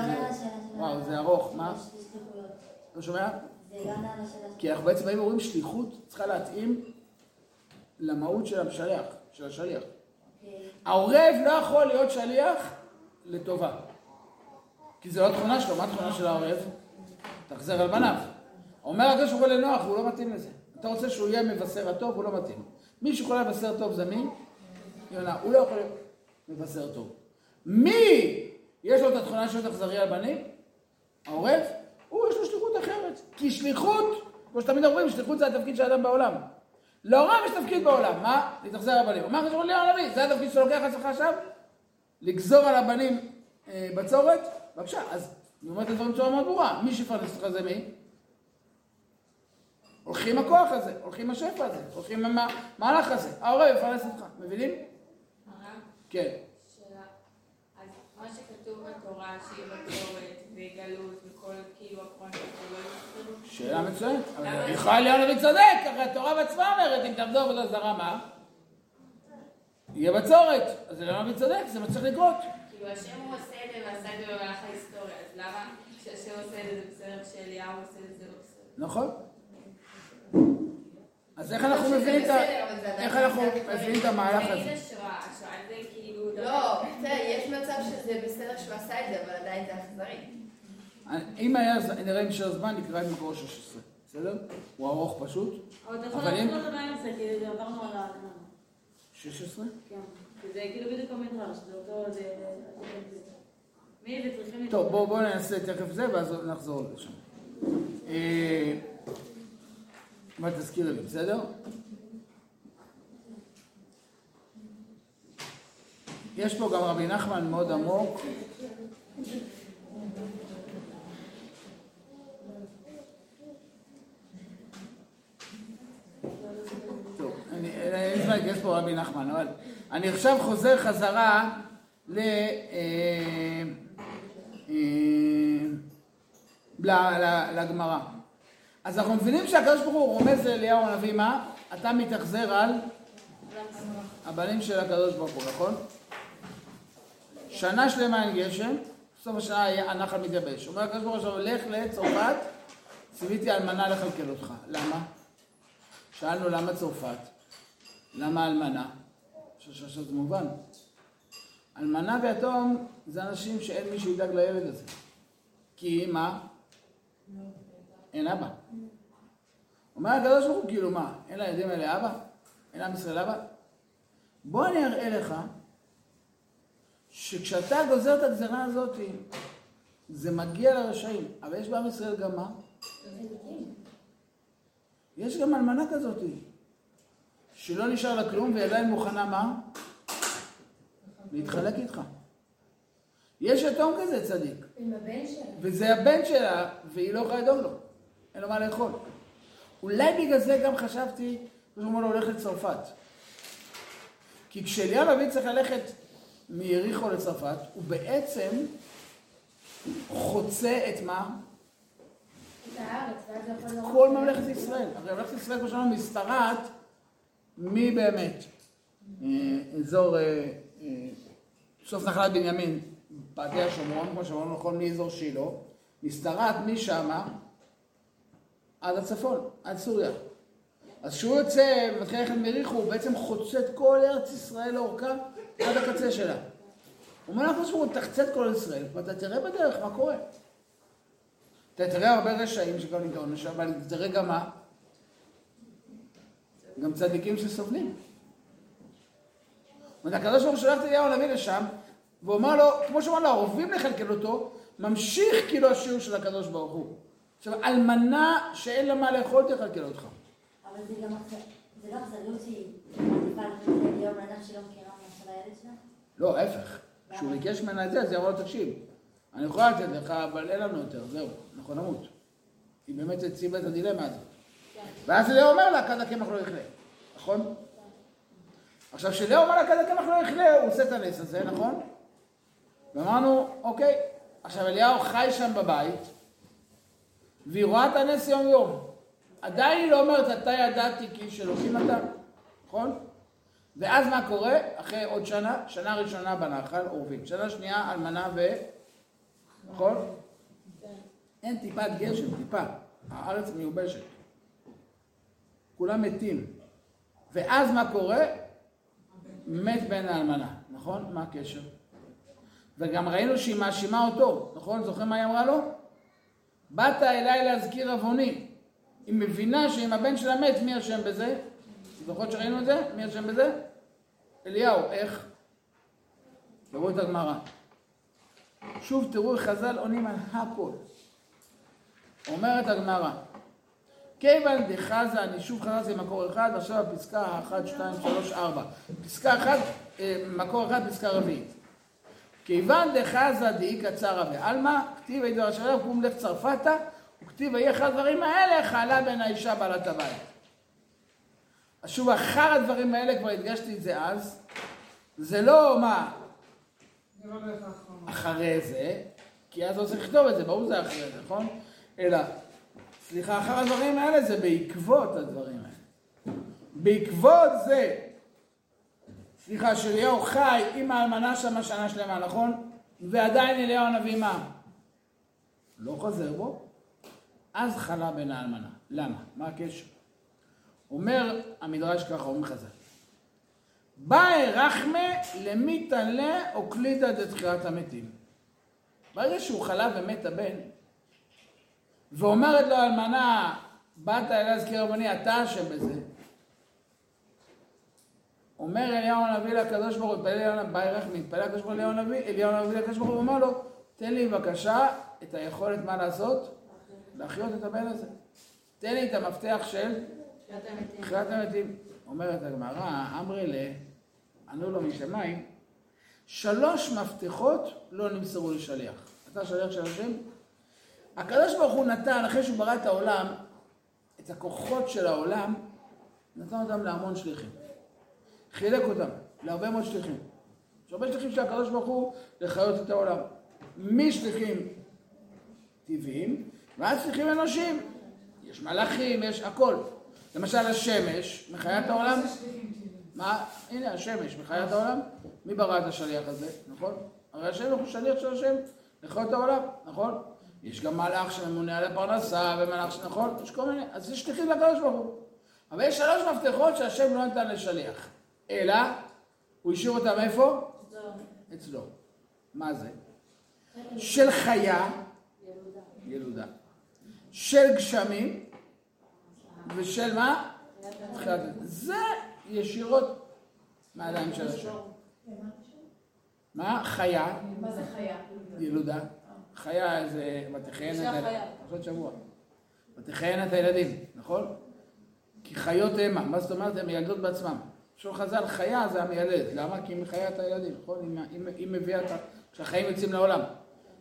S1: וואו, זה ארוך, מה? לא שומע?
S5: לא
S1: כי אנחנו בעצם באים ואומרים שליחות צריכה להתאים למהות של המשליח, של השליח. העורב לא יכול להיות שליח לטובה. כי זה לא התכונה שלו, מה התכונה של העורב? תחזר על בניו. אומר הקדוש ברוך הוא לנוח, והוא לא מתאים לזה. אתה רוצה שהוא יהיה מבשר הטוב, הוא לא מתאים. מי שיכול לבשר טוב זה מי? יונה. הוא לא יכול מבשר טוב. מי יש לו את התכונה של תחזרי על בנים? העורב? הוא יש לו שליחות אחרת. כי שליחות, כמו שתמיד אומרים, שליחות זה התפקיד של האדם בעולם. להורם יש תפקיד בעולם, מה? להתאכזר על הבנים. אומר חשבון ליאור הנביא, זה התפקיד שאתה לוקח לעצמך עכשיו? לגזור על הבנים אה, בצורת? בבקשה, אז אני אומר את הדברים בצורה מאוד ברורה. מי שיפרנס אותך זה מי? הולכים הכוח הזה, הולכים השפע הזה, הולכים עם המהלך הזה. העורב יפרנס אותך, מבינים? כן.
S2: שאלה. אז מה שכתוב בתורה, שיהיה בצורת וגלות וכל כאילו זה לא?
S1: שאלה מצוינת. יכול אליהו הנביא צודק, הרי התורה בעצמה אומרת, אם תעבדו עבודה זרה, מה? יהיה בצורת. אז אליהו הנביא צודק, זה מה שצריך לקרות.
S2: כאילו השם הוא עושה את זה ועשה את זה במהלך ההיסטוריה, אז למה כשהשם עושה את זה זה בסדר, כשאליהו עושה את זה זה לא בסדר?
S1: נכון. אז איך אנחנו מבינים את ה...
S6: זה
S1: איך אנחנו. מבינים את המהלך
S2: זה
S1: הזה?
S2: השראה, השראה זה כאילו...
S6: לא, יש מצב שזה בסדר שהוא עשה את זה, אבל עדיין זה אכזרי.
S1: אם היה, נראה אם יש זמן, נקרא את מקור 16. בסדר? הוא ארוך פשוט.
S7: אבל אתה יכול לעשות לדבר עם זה, כי עברנו על ה...
S1: 16?
S7: כן. כי זה כאילו בדיוק המדרש, זה אותו... מי וצריכים...
S1: טוב, בואו בוא נעשה תכף זה, ואז נחזור לשם. אה, אבל תזכירי לי, בסדר? יש פה גם רבי נחמן מאוד עמוק. טוב, להיכנס פה רבי נחמן, אבל אני עכשיו חוזר חזרה. אה, אה, ל- לגמרא. אז אנחנו מבינים שהקדוש ברוך הוא רומז לאליהו הנביא מה? אתה מתאכזר על הבנים של הקדוש ברוך הוא, נכון? שנה שלמה אין גשם, בסוף השנה הנחל מתייבש. אומר הקדוש ברוך הוא, לך לצרפת, ציוויתי אלמנה לכלכל אותך. למה? שאלנו למה צרפת? למה אלמנה? חושב שזה מובן. אלמנה ויתום זה אנשים שאין מי שידאג לילד הזה. כי מה? אין אבא. אומר הקדוש ברוך הוא, כאילו מה, אין לילדים האלה אבא? אין עם ישראל אבא? בוא אני אראה לך שכשאתה גוזר את הגזרה הזאת, זה מגיע לרשעים. אבל יש בעם ישראל גם מה? יש גם אלמנה כזאת, שלא נשאר לה כלום והיא עדיין מוכנה מה? להתחלק איתך. יש יתום כזה צדיק,
S4: עם הבן שלה.
S1: וזה הבן שלה, והיא לא יכולה לדאוג לו, אין לו מה לאכול. אולי בגלל זה גם חשבתי, כמו שאומר לו, הולך לצרפת. כי כשאליהו הנביא צריך ללכת מיריחו לצרפת, הוא בעצם חוצה את מה?
S4: את הארץ, ואז הוא יכול לראות...
S1: כל ממלכת ישראל. הרי ממלכת ישראל, כמו שאמרנו, משתרעת מי באמת? אה, אזור אה, אה, סוף נחלת בנימין, פאתי השומרון, כמו שאמרנו נכון, מאזור שילה, משתרעת משמה עד הצפון, עד סוריה. אז כשהוא יוצא ומתחיל ללכת מיריחו, הוא בעצם חוצה את כל ארץ ישראל לאורכה עד הקצה שלה. הוא אומר לך שהוא תחצה את כל ישראל, ואתה תראה בדרך מה קורה. אתה תראה הרבה רשעים שגם נידון לשם, אבל תראה גם מה? גם צדיקים שסובלים. זאת אומרת, הקדוש ברוך הוא שולח את אליהו הנביא לשם, והוא אומר לו, כמו שאמר לו, האוהבים לכלכל אותו, ממשיך כאילו השיעור של הקדוש ברוך הוא. עכשיו, אלמנה שאין לה מה לאכול תכלכל אותך.
S5: אבל זה גם אכז- זה לא אכזריות שהיא מעדיפה לאליהו בן שלא מכירה מה הילד שלה?
S1: לא, ההפך. כשהוא ביקש ממנה את זה, אז היא אמרה לו, תקשיב, אני יכולה לתת לך, אבל אין לנו יותר, זהו, אנחנו נמות. היא באמת הציבה את הדילמה הזאת. ואז אליהו אומר לה, כד הקמח לא יכלה, נכון? עכשיו, כשאליהו אומר לה, כד הקמח לא יכלה, הוא עושה את הנס הזה, נכון? ואמרנו, אוקיי, עכשיו אליהו חי שם בבית, והיא רואה את הנס יום יום. עדיין היא לא אומרת, אתה ידעתי כי איש אתה, נכון? ואז מה קורה? אחרי עוד שנה, שנה ראשונה בנחל, אורבים. שנה שנייה, אלמנה ו... נכון? אין טיפת גשם, טיפה. הארץ מיובשת. כולם מתים. ואז מה קורה? מת בן האלמנה, נכון? מה הקשר? וגם ראינו שהיא מאשימה אותו, נכון? זוכרים מה היא אמרה לו? באת אליי להזכיר עווני. היא מבינה שאם הבן שלה מת, מי אשם בזה? זוכרות שראינו את זה? מי אשם בזה? אליהו, איך? תראו את הגמרא. שוב תראו חז"ל עונים על הכל. אומרת הגמרא, כיוון דחזה, אני שוב חזרתי למקור אחד, עכשיו הפסקה האחת, שתיים, שלוש, ארבע. פסקה אחת, אה, מקור אחד, פסקה רביעית. כיוון דחזה דאי קצרה ועלמא, כתיב הידוע השלם, קום לך צרפתה, וכתיב אחד הדברים האלה, חלה בין האישה בעלת הבית. אז שוב, אחר הדברים האלה, כבר הדגשתי את זה אז, זה לא מה. אחרי זה, כי אז לא צריך לכתוב את זה, ברור זה אחרי זה, נכון? אלא, סליחה, אחר הדברים האלה זה בעקבות הדברים האלה. בעקבות זה, סליחה, שאליהו חי עם האלמנה שם שנה שלמה, נכון? ועדיין אליהו הנביא מה? לא חוזר בו, אז חלה בין האלמנה. למה? מה הקשר? אומר המדרש ככה, אומרים חז"ל. באי רחמה למי תלה או קלידא דתחיית המתים. ברגע שהוא חלה ומת הבן, ואומרת לו האלמנה, באת אלי להזכיר רבני, אתה אשם בזה. אומר אליהו הנביא לקדוש ברוך הוא, התפלל אליהו הנביא, באי רחמה, התפלל הקדוש ברוך הוא אליהו הנביא, אליהו הנביא לקדוש ברוך הוא, ואומר לו, תן לי בבקשה את היכולת מה לעשות? להחיות את הבן הזה. תן לי את המפתח של
S7: תחיית המתים.
S1: אומרת הגמרא, אמרלה, ענו לו משמיים, שלוש מפתחות לא נמסרו לשליח. אתה שליח של השם? הקדוש ברוך הוא נתן, אחרי שהוא ברא את העולם, את הכוחות של העולם, נתן אותם להמון שליחים. חילק אותם להרבה מאוד שליחים. יש הרבה שליחים של הקדוש ברוך הוא לחיות את העולם. משליחים טבעיים ועד שליחים אנושיים. יש מלאכים, יש הכל. למשל השמש מחיה את העולם. מה? הנה השמש מחיה את העולם. מי ברא את השליח הזה, נכון? הרי השם הוא שליח של השם לחיות את העולם, נכון? יש גם מלאך שממונה על הפרנסה ומלאך ש... נכון? יש כל מיני, אז יש שליחים לקדוש ברוך הוא. אבל יש שלוש מפתחות שהשם לא נתן לשליח. אלא, הוא השאיר אותם איפה? אצלו. מה זה? של חיה, ילודה. של גשמים, ושל מה? זה ישירות מהידיים של השם. מה? חיה,
S6: מה זה חיה?
S1: ילודה. חיה זה ותכהן את הילדים. פרשת שבוע. ותכהן את הילדים, נכון? כי חיות המה, מה זאת אומרת? הן מיילדות בעצמן. שוב חז"ל, חיה זה המיילדת. למה? כי היא מחיה את הילדים, נכון? היא- מביאה את ה... כשהחיים יוצאים לעולם.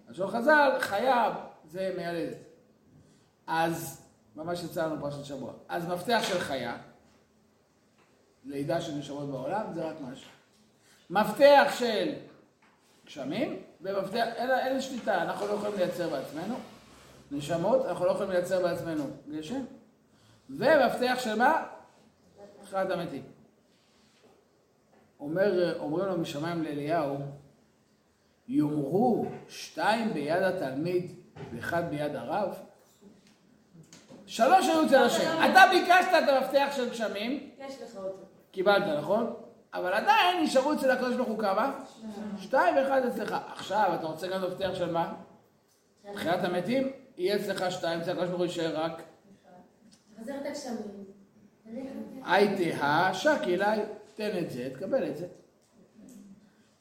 S1: אז שוב חז"ל, חיה זה מיילדת. אז, ממש יצא לנו פרשת שבוע. אז מפתח של חיה, לידה של נשמות בעולם, זה רק משהו. מפתח של גשמים, ומפתח, אין, אין שליטה, אנחנו לא יכולים לייצר בעצמנו נשמות, אנחנו לא יכולים לייצר בעצמנו גשם, ומפתח של מה? תחילת המתים. אומר, אומרים לו משמיים לאליהו, יאמרו שתיים ביד התלמיד ואחד ביד הרב? שלוש היו אצל השם. אתה ביקשת את המפתח של גשמים,
S7: יש לך אותו.
S1: קיבלת, נכון? אבל עדיין נשארו אצל הקדוש ברוך הוא כמה? שתיים ואחד אצלך. עכשיו, אתה רוצה גם מפתח של מה? תחיית המתים? יהיה אצלך שתיים, אצל הקדוש ברוך הוא יישאר רק.
S4: חזר את הגשמים.
S1: הייתה שקי אליי, תן את זה, תקבל את זה.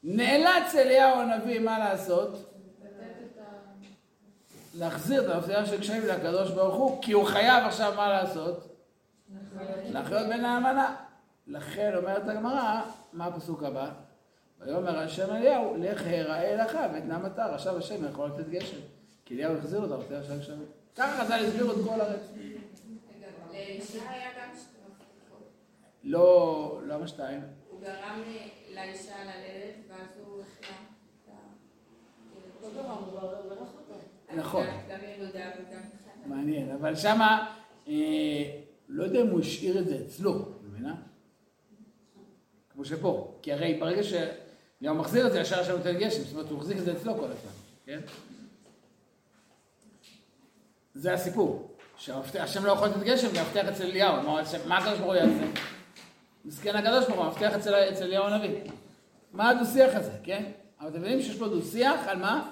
S1: נאלץ אליהו הנביא, מה לעשות? להחזיר את המפתח של קשיים לקדוש ברוך הוא, כי הוא חייב עכשיו מה לעשות? לחיות בין האמנה. לכן אומרת הגמרא, מה הפסוק הבא? ויאמר השם אליהו, לך הראה לך ואתנם אתה, עכשיו השם יכול לתת גשם. כי אליהו החזיר אותו למפתח של קשיים. ככה חז"ל הסבירו את כל הרצף.
S2: מפתחות.
S1: לא, למה שתיים?
S2: הוא גרם לאישה ללדת, ואז הוא החלה את ה...
S7: לא.
S1: נכון.
S2: גם ילודה וגם חנה.
S1: מעניין, אבל שמה, אה, לא יודע אם הוא השאיר את זה אצלו, מבינה? כמו שפה, כי הרי ברגע שאליהו מחזיר את זה, ישר שם נותן גשם, זאת אומרת, הוא החזיק את זה אצלו כל הזמן, כן? זה הסיפור, שהשם לא יכול לתת גשם, והמפתח אצל אליהו, מה הקדוש ברוך הוא יעשה? מסכן הקדוש ברוך הוא, המפתח אצל אליהו הנביא. מה הדו-שיח הזה, כן? אבל אתם מבינים שיש פה דו-שיח על מה?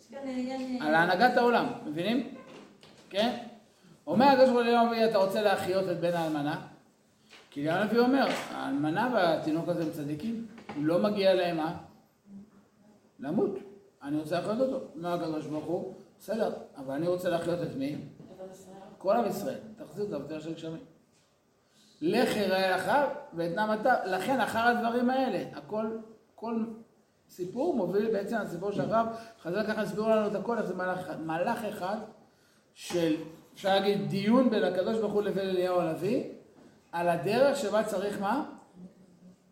S7: יש כאן עניין...
S1: על הנהגת העולם, מבינים? כן? אומר הקדוש ברוך הוא לאליהו הנביא, אתה רוצה להחיות את בן האלמנה? כי אליהו הנביא אומר, האלמנה והתינוק הזה הם צדיקים, לא מגיע להם מה? למות. אני רוצה להחיות אותו. אומר הקדוש ברוך הוא, בסדר, אבל אני רוצה להחיות את מי? כל עם ישראל. תחזיר את המפתח של גשמים. לך יראה לך ואתנם אתה, לכן אחר הדברים האלה, הכל, כל סיפור מוביל בעצם לסיפור של הרב, חז"ל ככה הסבירו לנו את הכל, איך זה מהלך. מהלך אחד של, אפשר להגיד, דיון בין הקדוש ברוך הוא לבין אליהו הנביא, על הדרך שבה צריך מה?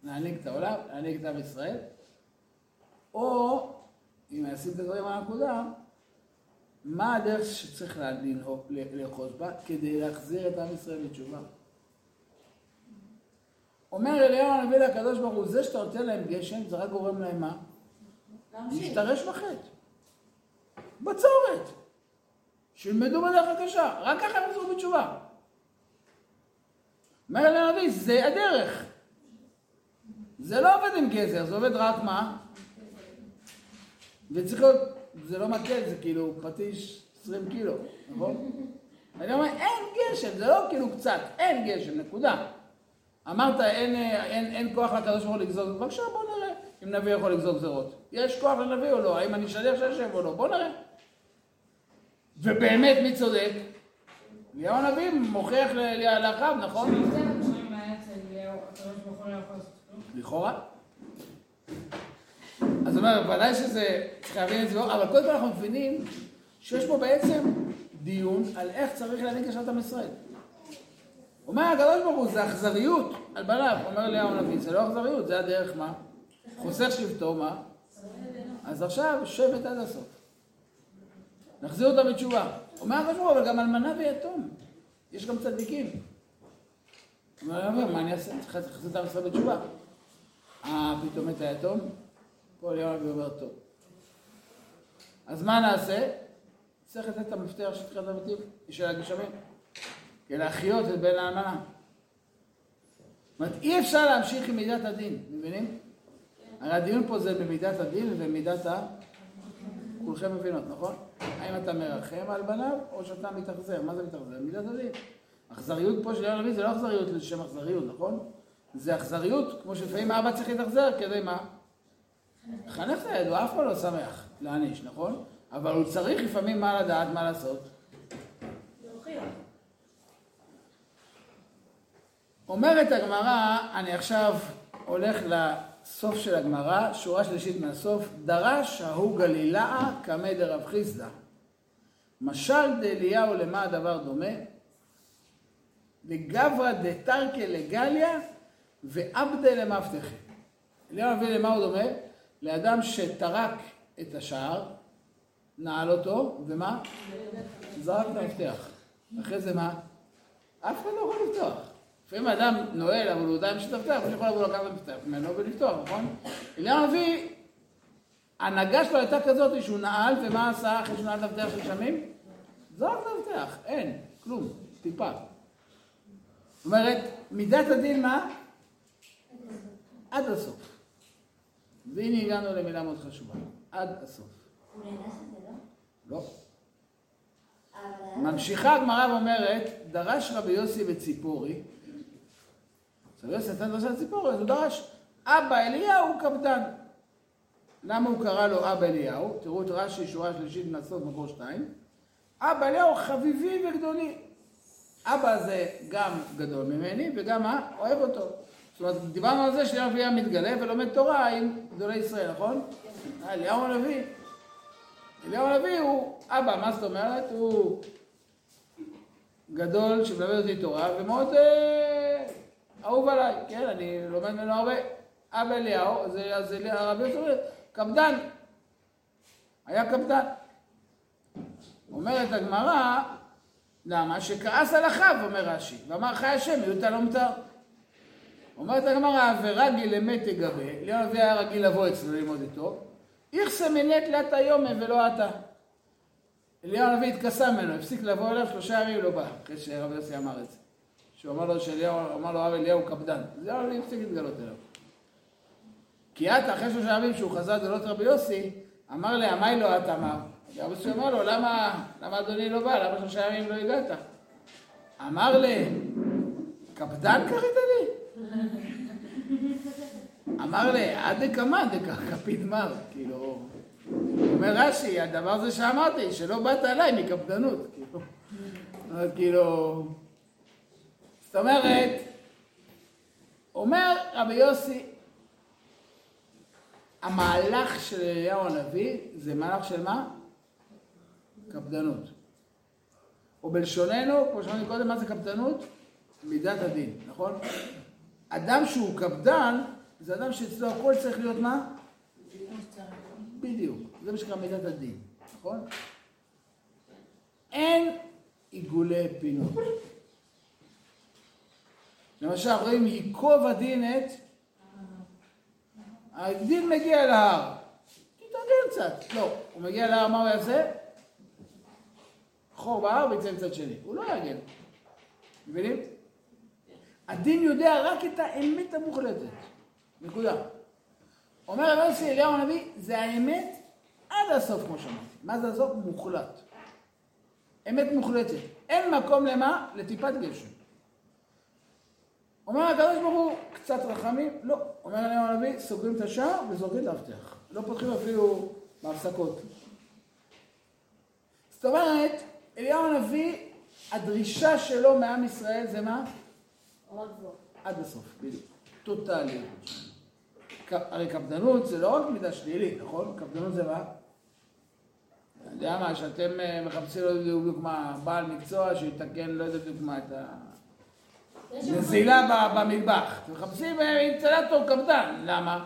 S1: להנהיג את העולם, להנהיג את עם ישראל, או, אם נשים את הדברים על הנקודה, מה הדרך שצריך לאחוז בה, כדי להחזיר את עם ישראל בתשובה? אומר אליהו הנביא לקדוש ברוך הוא, זה שאתה נותן להם גשם, זה רק גורם להם מה? להשתרש בחטא. בצורת. שילמדו בדרך הקשה, רק ככה הם יחזרו בתשובה. אומר אליהו הנביא, זה הדרך. זה לא עובד עם גזר, זה עובד רק מה? וצריך להיות, זה לא מקל, זה כאילו פטיש 20 קילו, נכון? אני אומר, אין גשם, זה לא כאילו קצת, אין גשם, נקודה. אמרת, אין, אין, אין כוח לקדוש ברוך הוא לגזור, בבקשה בוא נראה אם נביא יכול לגזור גזרות. יש כוח לנביא או לא? האם אני שליח של השם או לא? בוא נראה. ובאמת, מי צודק? אליהו הנביא מוכיח ל- לאחאב, נכון?
S3: כשזה הקשרים היה אצל אליהו, הקדוש ברוך הוא לא יכול לעשות כלום.
S1: לכאורה. אז אומר, ודאי שזה, צריך להבין את זה, אבל קודם כל אנחנו מבינים שיש פה בעצם דיון על איך צריך להנהיג את עם ישראל. אומר הקדוש ברוך הוא, זה אכזריות על בניו, אומר אליהו הנביא, זה לא אכזריות, זה הדרך מה? חוסך שבטו, מה? אז עכשיו שבט עד הסוף. נחזיר אותם בתשובה. אומר הקדוש ברוך הוא, אבל גם אלמנה ויתום. יש גם צדיקים. אומר, אומר, מה אני אעשה? צריך להחזיר את עם ישראל בתשובה. אה, פתאום את היתום? פה אליהו הנביא אומר, טוב. אז מה נעשה? צריך לתת את המפתח של תחילת הבתים, של הגשמים. כדי להחיות את בן האלמנה. זאת אומרת, אי אפשר להמשיך עם מידת הדין, מבינים? הרי הדיון פה זה במידת הדין ובמידת ה... כולכם מבינות, נכון? האם אתה מרחם על בניו או שאתה מתאכזר? מה זה מתאכזר? מידת הדין. אכזריות פה של יאיר לוי זה לא אכזריות לשם אכזריות, נכון? זה אכזריות, כמו שלפעמים אבא צריך להתאכזר כדי מה? לחנך את הילד, הוא אף פעם לא שמח להעניש, נכון? אבל הוא צריך לפעמים מה לדעת, מה לעשות. אומרת הגמרא, אני עכשיו הולך לסוף של הגמרא, שורה שלישית מהסוף, דרש ההוא גלילאה קמא דרב חיסדא. משל דאליהו למה הדבר דומה? לגברא דתרקא לגליה ועבדה למפתחי. אליהו הנביא למה הוא דומה? לאדם שטרק את השער, נעל אותו, ומה? זרק את המפתח. אחרי זה מה? אף אחד לא יכול לפתוח. לפעמים האדם נועל, אבל הוא עדיין משתפתח, הוא יכול לבוא לקחת את המפתח ממנו ולפתוח, נכון? אליהו הנביא, ההנהגה שלו הייתה כזאת שהוא נעל, ומה עשה אחרי שהוא נעל את המפתח של שמים? זרק את המפתח, אין, כלום, טיפה. זאת אומרת, מידת הדין מה? עד הסוף. והנה הגענו למילה מאוד חשובה, עד הסוף.
S5: הוא לא?
S1: ממשיכה הגמרא ואומרת, דרש רבי יוסי וציפורי, רבי יוסי נתן דרשת ציפור, אז הוא דרש, אבא אליהו קפדן. למה הוא קרא לו אבא אליהו? תראו את רש"י, שורה שלישית מהסוף, מקור שתיים. אבא אליהו חביבי וגדולי. אבא זה גם גדול ממני וגם? אוהב אותו. זאת אומרת, דיברנו על זה שאליהו הנביא היה מתגלה ולומד תורה עם גדולי ישראל, נכון? אליהו הנביא. אליהו הנביא הוא אבא, מה זאת אומרת? הוא גדול שמלמד אותי תורה ומאוד אה, אהוב עליי, כן? אני לומד ממנו הרבה. אבא אליהו, אז, אז הרב יוסף קפדן. היה קפדן. אומרת הגמרא, למה? שכעס על אחיו, אומר רש"י, ואמר חי השם, מיעוטה לא מותר. אומרת הגמרא, ורגיל אמת תגבה, אליהו הנביא היה רגיל לבוא אצלו ללמוד איתו, איכסה מנט לת היומה ולא אתה. אליהו הנביא התכסה ממנו, הפסיק לבוא אליו, שלושה ימים לא בא, אחרי שרבי יוסי אמר את זה. שהוא אמר לו שאליהו, אמר לו הרב אליהו קפדן. אז אליהו הנביא הפסיק להתגלות אליו. כי עתה, אחרי שלושה ימים שהוא חזר לגלות רבי יוסי, אמר לה, מה לא את אמר? רבי יוסי אמר לו, למה, למה אדוני לא בא? למה שלושה ימים לא הגעת? אמר לה, קפדן קראת לי? אמר לה, עד דקמא דקפיד מר, כאילו, אומר רש"י, הדבר הזה שאמרתי, שלא באת אליי מקפדנות, כאילו, אז כאילו, זאת אומרת, אומר רבי יוסי, המהלך של אליהו הנביא זה מהלך של מה? קפדנות. או בלשוננו, כמו שאמרתי קודם, מה זה קפדנות? מידת הדין, נכון? אדם שהוא קפדן, זה אדם שאצלו הכל צריך להיות מה? בדיוק. זה מה שנקרא מידת הדין, נכון? אין עיגולי פינות. למשל, רואים ייקוב הדין את... הדין מגיע להר. תתארגן קצת. לא, הוא מגיע להר, מה הוא יעשה? חור בהר ויצא מצד שני. הוא לא יארגן. מבינים? הדין יודע רק את האמת המוחלטת. נקודה. אומר רבי יוסי אליהו הנביא, זה האמת עד הסוף, כמו שאמרתי. מה זה הסוף? מוחלט. אמת מוחלטת. אין מקום למה? לטיפת גשם. אומר הקדוש ברוך הוא, קצת רחמים? לא. אומר אליהו הנביא, סוגרים את השער וזורקים את האבטח. לא פותחים אפילו בהפסקות. זאת אומרת, אליהו הנביא, הדרישה שלו מעם ישראל זה מה? עד הסוף, בדיוק. טוטאלי. הרי קפדנות זה לא רק מידה שלילית, נכון? קפדנות זה מה? אתה יודע מה, שאתם מחפשים לא יודע בדיוק מה, בעל מקצוע שיתקן לא יודע בדיוק מה את הנזילה במטבח. אתם מחפשים אינסטלטור קפדן, למה?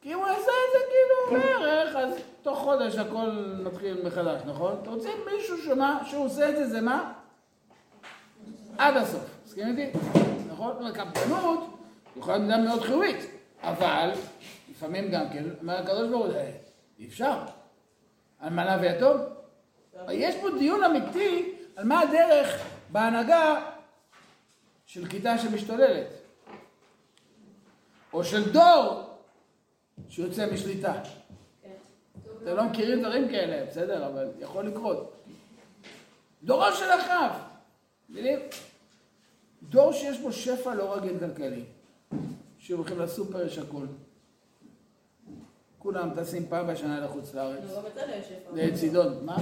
S1: כי אם הוא יעשה את זה כאילו בערך, אז תוך חודש הכל מתחיל מחדש, נכון? אתם רוצים מישהו שמה, שהוא עושה את זה, זה מה? עד הסוף. מסכים איתי? נכון? קפדנות יכולה להיות מאוד חיובית, אבל לפעמים גם כן, אומר הקדוש ברוך הוא, אי אפשר. אלמנה ויתום. יש פה דיון אמיתי על מה הדרך בהנהגה של כיתה שמשתוללת. או של דור שיוצא משליטה. אתם לא מכירים דברים כאלה, בסדר, אבל יכול לקרות. דורו של אחאב. מבינים? דור שיש בו שפע לא רגיל כלכלי. שהולכים לסופר יש הכל. כולם טסים פעם בשנה לחוץ לארץ.
S2: שפע.
S1: לצידון, מה?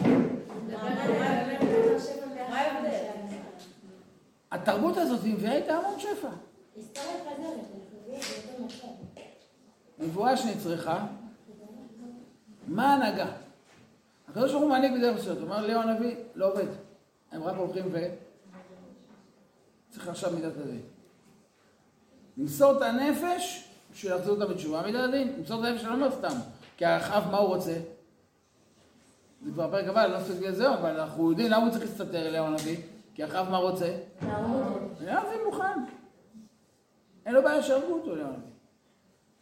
S1: התרבות הזאת מביאה איתה המון שפע. נבואה שנצרכה, מה ההנהגה? הקדוש ברוך הוא מעניק בדרך מסוימת, הוא אומר ליאו הנביא, לא עובד. הם רק הולכים ו... צריך עכשיו מידת הדין. למסור את הנפש בשביל להחזיר אותה בתשובה, מידת הדין. למסור את הנפש אני לא אומר סתם, כי האחאב מה הוא רוצה? זה כבר פרק הבא, אני לא עוסק בזה, אבל אנחנו יודעים למה הוא צריך להסתתר אליהו הנביא, כי האחאב מה רוצה? אליהו הנביא מוכן. אין לו בעיה שיהרגו אותו אליהו הנביא.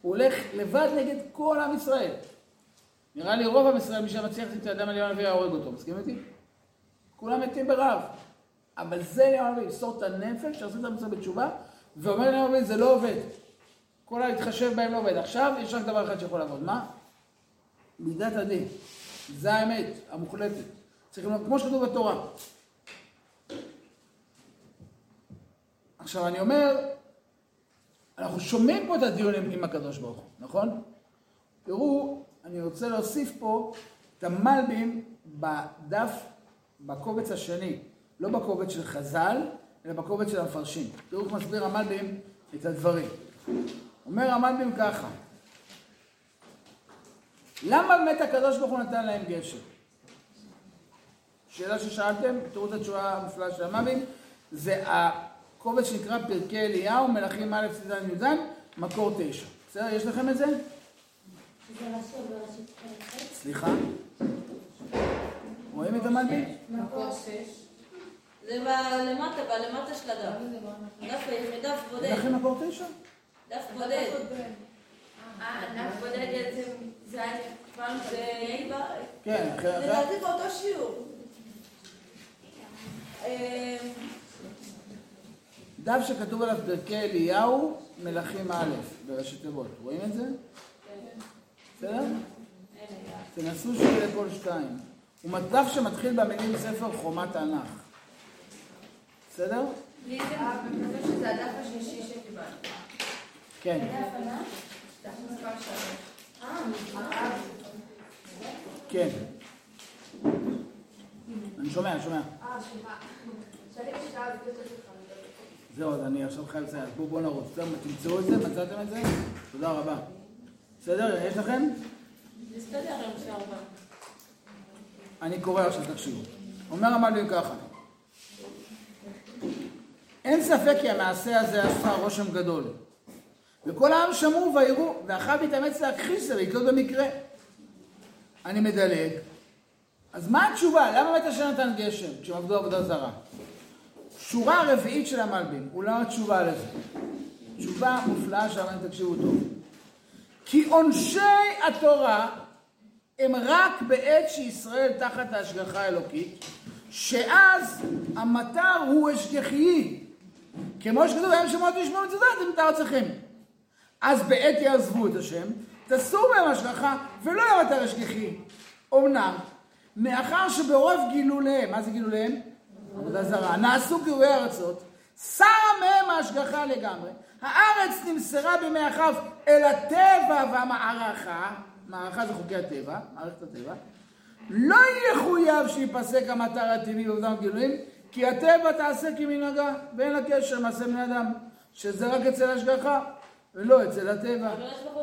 S1: הוא הולך לבד נגד כל עם ישראל. נראה לי רוב עם ישראל, מי שמצליח את האדם אליהו הנביא היה הורג אותו, מסכים איתי? כולם מתים ברעב. אבל זה אליהו הנביא, למסור את הנפש, שעושה את המצווה בתשובה, ואומר אליהו הנביא, זה לא עובד. כל ההתחשב בהם לא עובד. עכשיו יש רק דבר אחד שיכול לעבוד. מה? מידת הדין. זה האמת, המוחלטת. צריך לומר, כמו שכתוב בתורה. עכשיו אני אומר, אנחנו שומעים פה את הדיונים עם הקדוש ברוך הוא, נכון? תראו, אני רוצה להוסיף פה את המלבים בדף, בקובץ השני, לא בקובץ של חז"ל, אלא בקובץ של המפרשים. תראו איך מסביר המלבים את הדברים. אומר המלבים ככה, למה באמת הקדוש ברוך הוא נתן להם גשם? שאלה ששאלתם, תראו את התשובה המופלאה של המלבים, זה הקובץ שנקרא פרקי אליהו, מלכים א' ס"ז י"ז, מקור תשע. בסדר? יש לכם את זה?
S4: זה רש"י בראשית חלק ח'.
S1: סליחה? רואים את המלבים?
S2: מקור שש.
S7: זה למטה, בלמטה של הדף. דף בודד.
S1: לכם מקור תשע?
S7: דף בודד.
S6: אה, דף בודד זה... זה היה פעם
S7: זה.
S1: כן, אחרי... אחרי-
S6: לדעתי באותו שיעור.
S7: אה,
S1: דף שכתוב עליו פרקי אליהו, מלכים א', בראשי תיבות. רואים את זה? בסדר? תנסו שיהיה כל שתיים. הוא דף שמתחיל במילים ספר חומת תנ"ך. בסדר?
S6: לי זה שזה הדף השלישי שקיבלתי.
S1: כן.
S4: אה,
S1: כן. אני שומע, שומע.
S6: אה, סליחה. שאני בשעה בדיוק שלך.
S1: זהו, אז אני עכשיו חייב לסיים. בואו בואו נרוץ. בסדר, תמצאו את זה, מצאתם את זה? תודה רבה. בסדר? יש לכם?
S7: הבא.
S1: אני קורא עכשיו, תקשיבו. אומר המלבים ככה: אין ספק כי המעשה הזה עשה רושם גדול. וכל העם שמעו ויראו, ואחאב התאמץ להכחיש זה ויקלוט במקרה. אני מדלג. אז מה התשובה? למה באמת השם נתן גשם כשהם עבדו עבודה זרה? שורה הרביעית של המלבים, אולי התשובה לזה. תשובה מופלאה שהרבנים תקשיבו טוב. כי עונשי התורה הם רק בעת שישראל תחת ההשגחה האלוקית, שאז המטר הוא השגחי. כמו שכתוב, הם שמות וישמעו מצוות, אתם מתאר אצלכם. אז בעת יעזבו את השם, תסור בהם השגחה, ולא יהיה מטר השגחי. אמנם, מאחר שברוב גילוליהם, מה זה גילוליהם? עבודה זרה, נעשו גירויי ארצות, שרה מהם ההשגחה לגמרי. הארץ נמסרה בימי אחאב אל הטבע והמערכה, מערכה זה חוקי הטבע, מערכת הטבע, לא יחויב שייפסק המטר הטבעי באובדן גילויים, כי הטבע תעשה כמנהגה, ואין לה קשר מעשה בני אדם, שזה רק אצל השגחה, ולא אצל הטבע.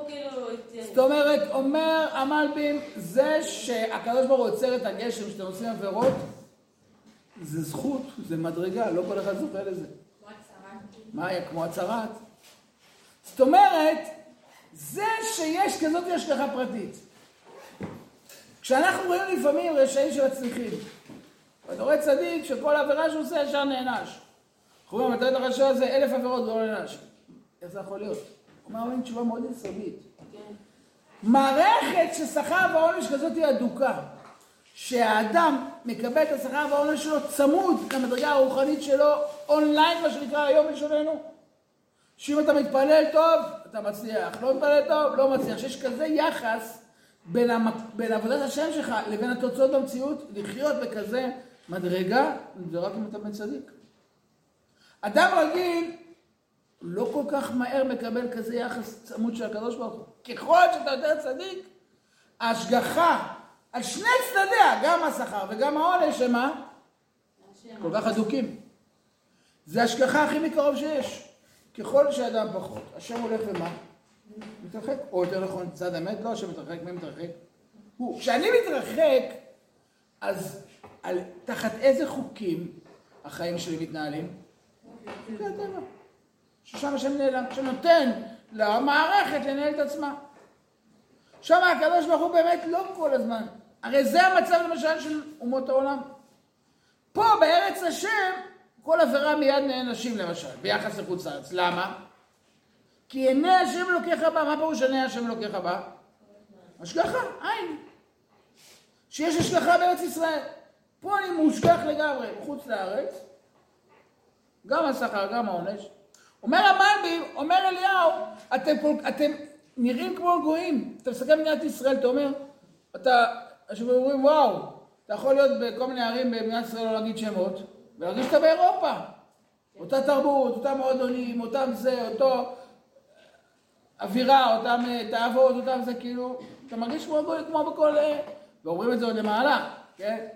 S7: כאילו...
S1: זאת אומרת, אומר המלבים, זה שהקדוש ברוך הוא עוצר את הגשם שאתם עושים עבירות, זה זכות, זה מדרגה, לא כל אחד זוכה לזה.
S2: כמו הצהרת.
S1: מה היה כמו הצהרת? זאת אומרת, זה שיש כזאת השגחה פרטית. כשאנחנו רואים לפעמים רשעים שמצליחים, ואתה רואה צדיק שכל עבירה שהוא עושה ישר נענש. אנחנו אומרים, מתי את הרשע הזה אלף עבירות ולא נענש. איך זה יכול להיות? הוא אומר, אומרים תשובה מאוד יסודית. מערכת ששכר ועונש כזאת היא אדוקה. שהאדם מקבל את השכר והעונש שלו צמוד למדרגה הרוחנית שלו אונליין, מה שנקרא היום בלשוננו. שאם אתה מתפלל טוב, אתה מצליח, לא מתפלל טוב, לא מצליח. שיש כזה יחס בין, המ... בין עבודת השם שלך לבין התוצאות במציאות, לחיות בכזה מדרגה, זה רק אם אתה בן צדיק. אדם רגיל לא כל כך מהר מקבל כזה יחס צמוד של הקדוש ברוך הוא. ככל שאתה יותר צדיק, ההשגחה על שני צדדיה, גם השכר וגם העונש, הם מה? כל כך הדוקים. זה השגחה הכי מקרוב שיש. ככל שאדם פחות, השם הולך ומה? מתרחק. או יותר נכון, צד אמת, לא השם מתרחק, מי מתרחק? הוא. כשאני מתרחק, אז על, תחת איזה חוקים החיים שלי מתנהלים? ששם השם נעלם, שנותן למערכת לנהל את עצמה. שם הקדוש ברוך הוא באמת לא כל הזמן. הרי זה המצב למשל של אומות העולם. פה בארץ השם, כל עבירה מיד נענשים למשל, ביחס לחוץ לארץ. למה? כי עיני השם אלוקיך בה, מה פירוש עיני השם אלוקיך בה? השגחה, עין. שיש השגחה בארץ ישראל. פה אני מושגח לגמרי, חוץ לארץ, גם השכר, גם העונש. אומר המלבי, אומר אליהו, אתם, אתם נראים כמו גויים. אתה מסתכל במדינת ישראל, אתה אומר, אתה, אנשים אומרים, וואו, אתה יכול להיות בכל מיני ערים במדינת ישראל, לא להגיד שמות, ולהרגיש שאתה באירופה. אותה תרבות, אותם מועדונים, אותם זה, אותו אווירה, אותם אה, תאוות, אותם זה כאילו, אתה מרגיש כמו, כמו בכל, אה, ואומרים את זה עוד למעלה, כן?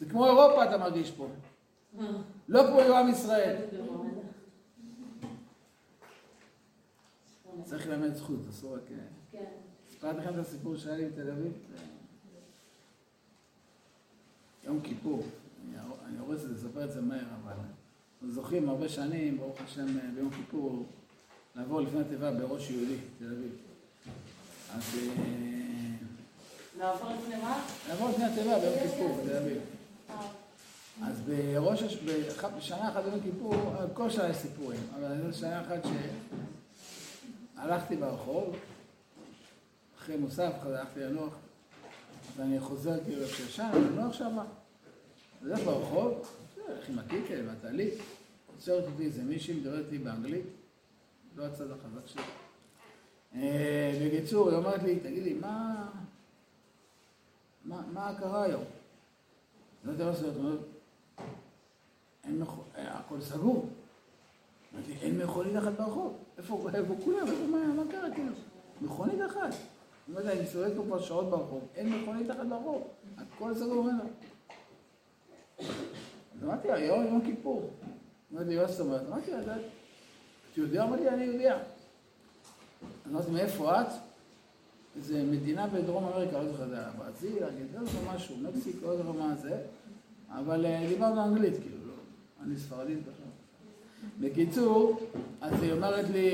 S1: זה כמו אירופה אתה מרגיש פה, לא כמו עם ישראל. צריך ללמד זכות, אסור רק... אה. סיפרתי לכם את הסיפור שהיה לי בתל אביב? יום כיפור, אני- הורס את זה, לספר את זה מהר, אבל זוכים הרבה שנים, ברוך השם, ביום כיפור, לעבור לפני התיבה בראש יהודי, תל אביב. אז אה,
S7: לעבור לפני מה?
S1: לעבור לפני התיבה ביום כיפור, בתל אביב. אז בראש, הש- באחת- בשנה אחת ביום כיפור, כל שנה יש סיפורים, אבל זו שנה אחת שהלכתי ברחוב, אחרי מוסף, הלכתי לנוח, אז אני חוזר כאילו שישן, לנוח שם, הולך ברחוב, הולך עם הקיקל, עם הטלית, עוצרת אותי איזה מישהי, מדברת איתי באנגלית, לא הצד החזק שלי. אה, בקיצור, היא אומרת לי, תגידי, מה... מה, מה קרה היום? לא יודע מה זאת אומרת, אין מכו... אה, הכל סגור. אמרתי, אין מכונית אחת ברחוב. איפה, איפה כולם? איפה, מה, מה קרה כאילו? מכונית אחת. לא יודע, אני מסתובב פה כבר שעות ברחוב, אין מכונית אחת ברחוב. הכל סגור ממנו. אז אמרתי לה, יום יום כיפור. אמרתי לי, מה זאת אומרת? אמרתי לה, "אתה- את יהודיה? אמרתי לה, אני יהודיה. אמרתי, מאיפה את? איזה מדינה בדרום אמריקה, לא זוכר, זה היה ברזיל, לא זוכר משהו, מקסיקו, לא זוכר מה זה, אבל אה, דיברנו אנגלית, כאילו, לא, אני ספרדית בכלל. בקיצור, אז היא אומרת לי,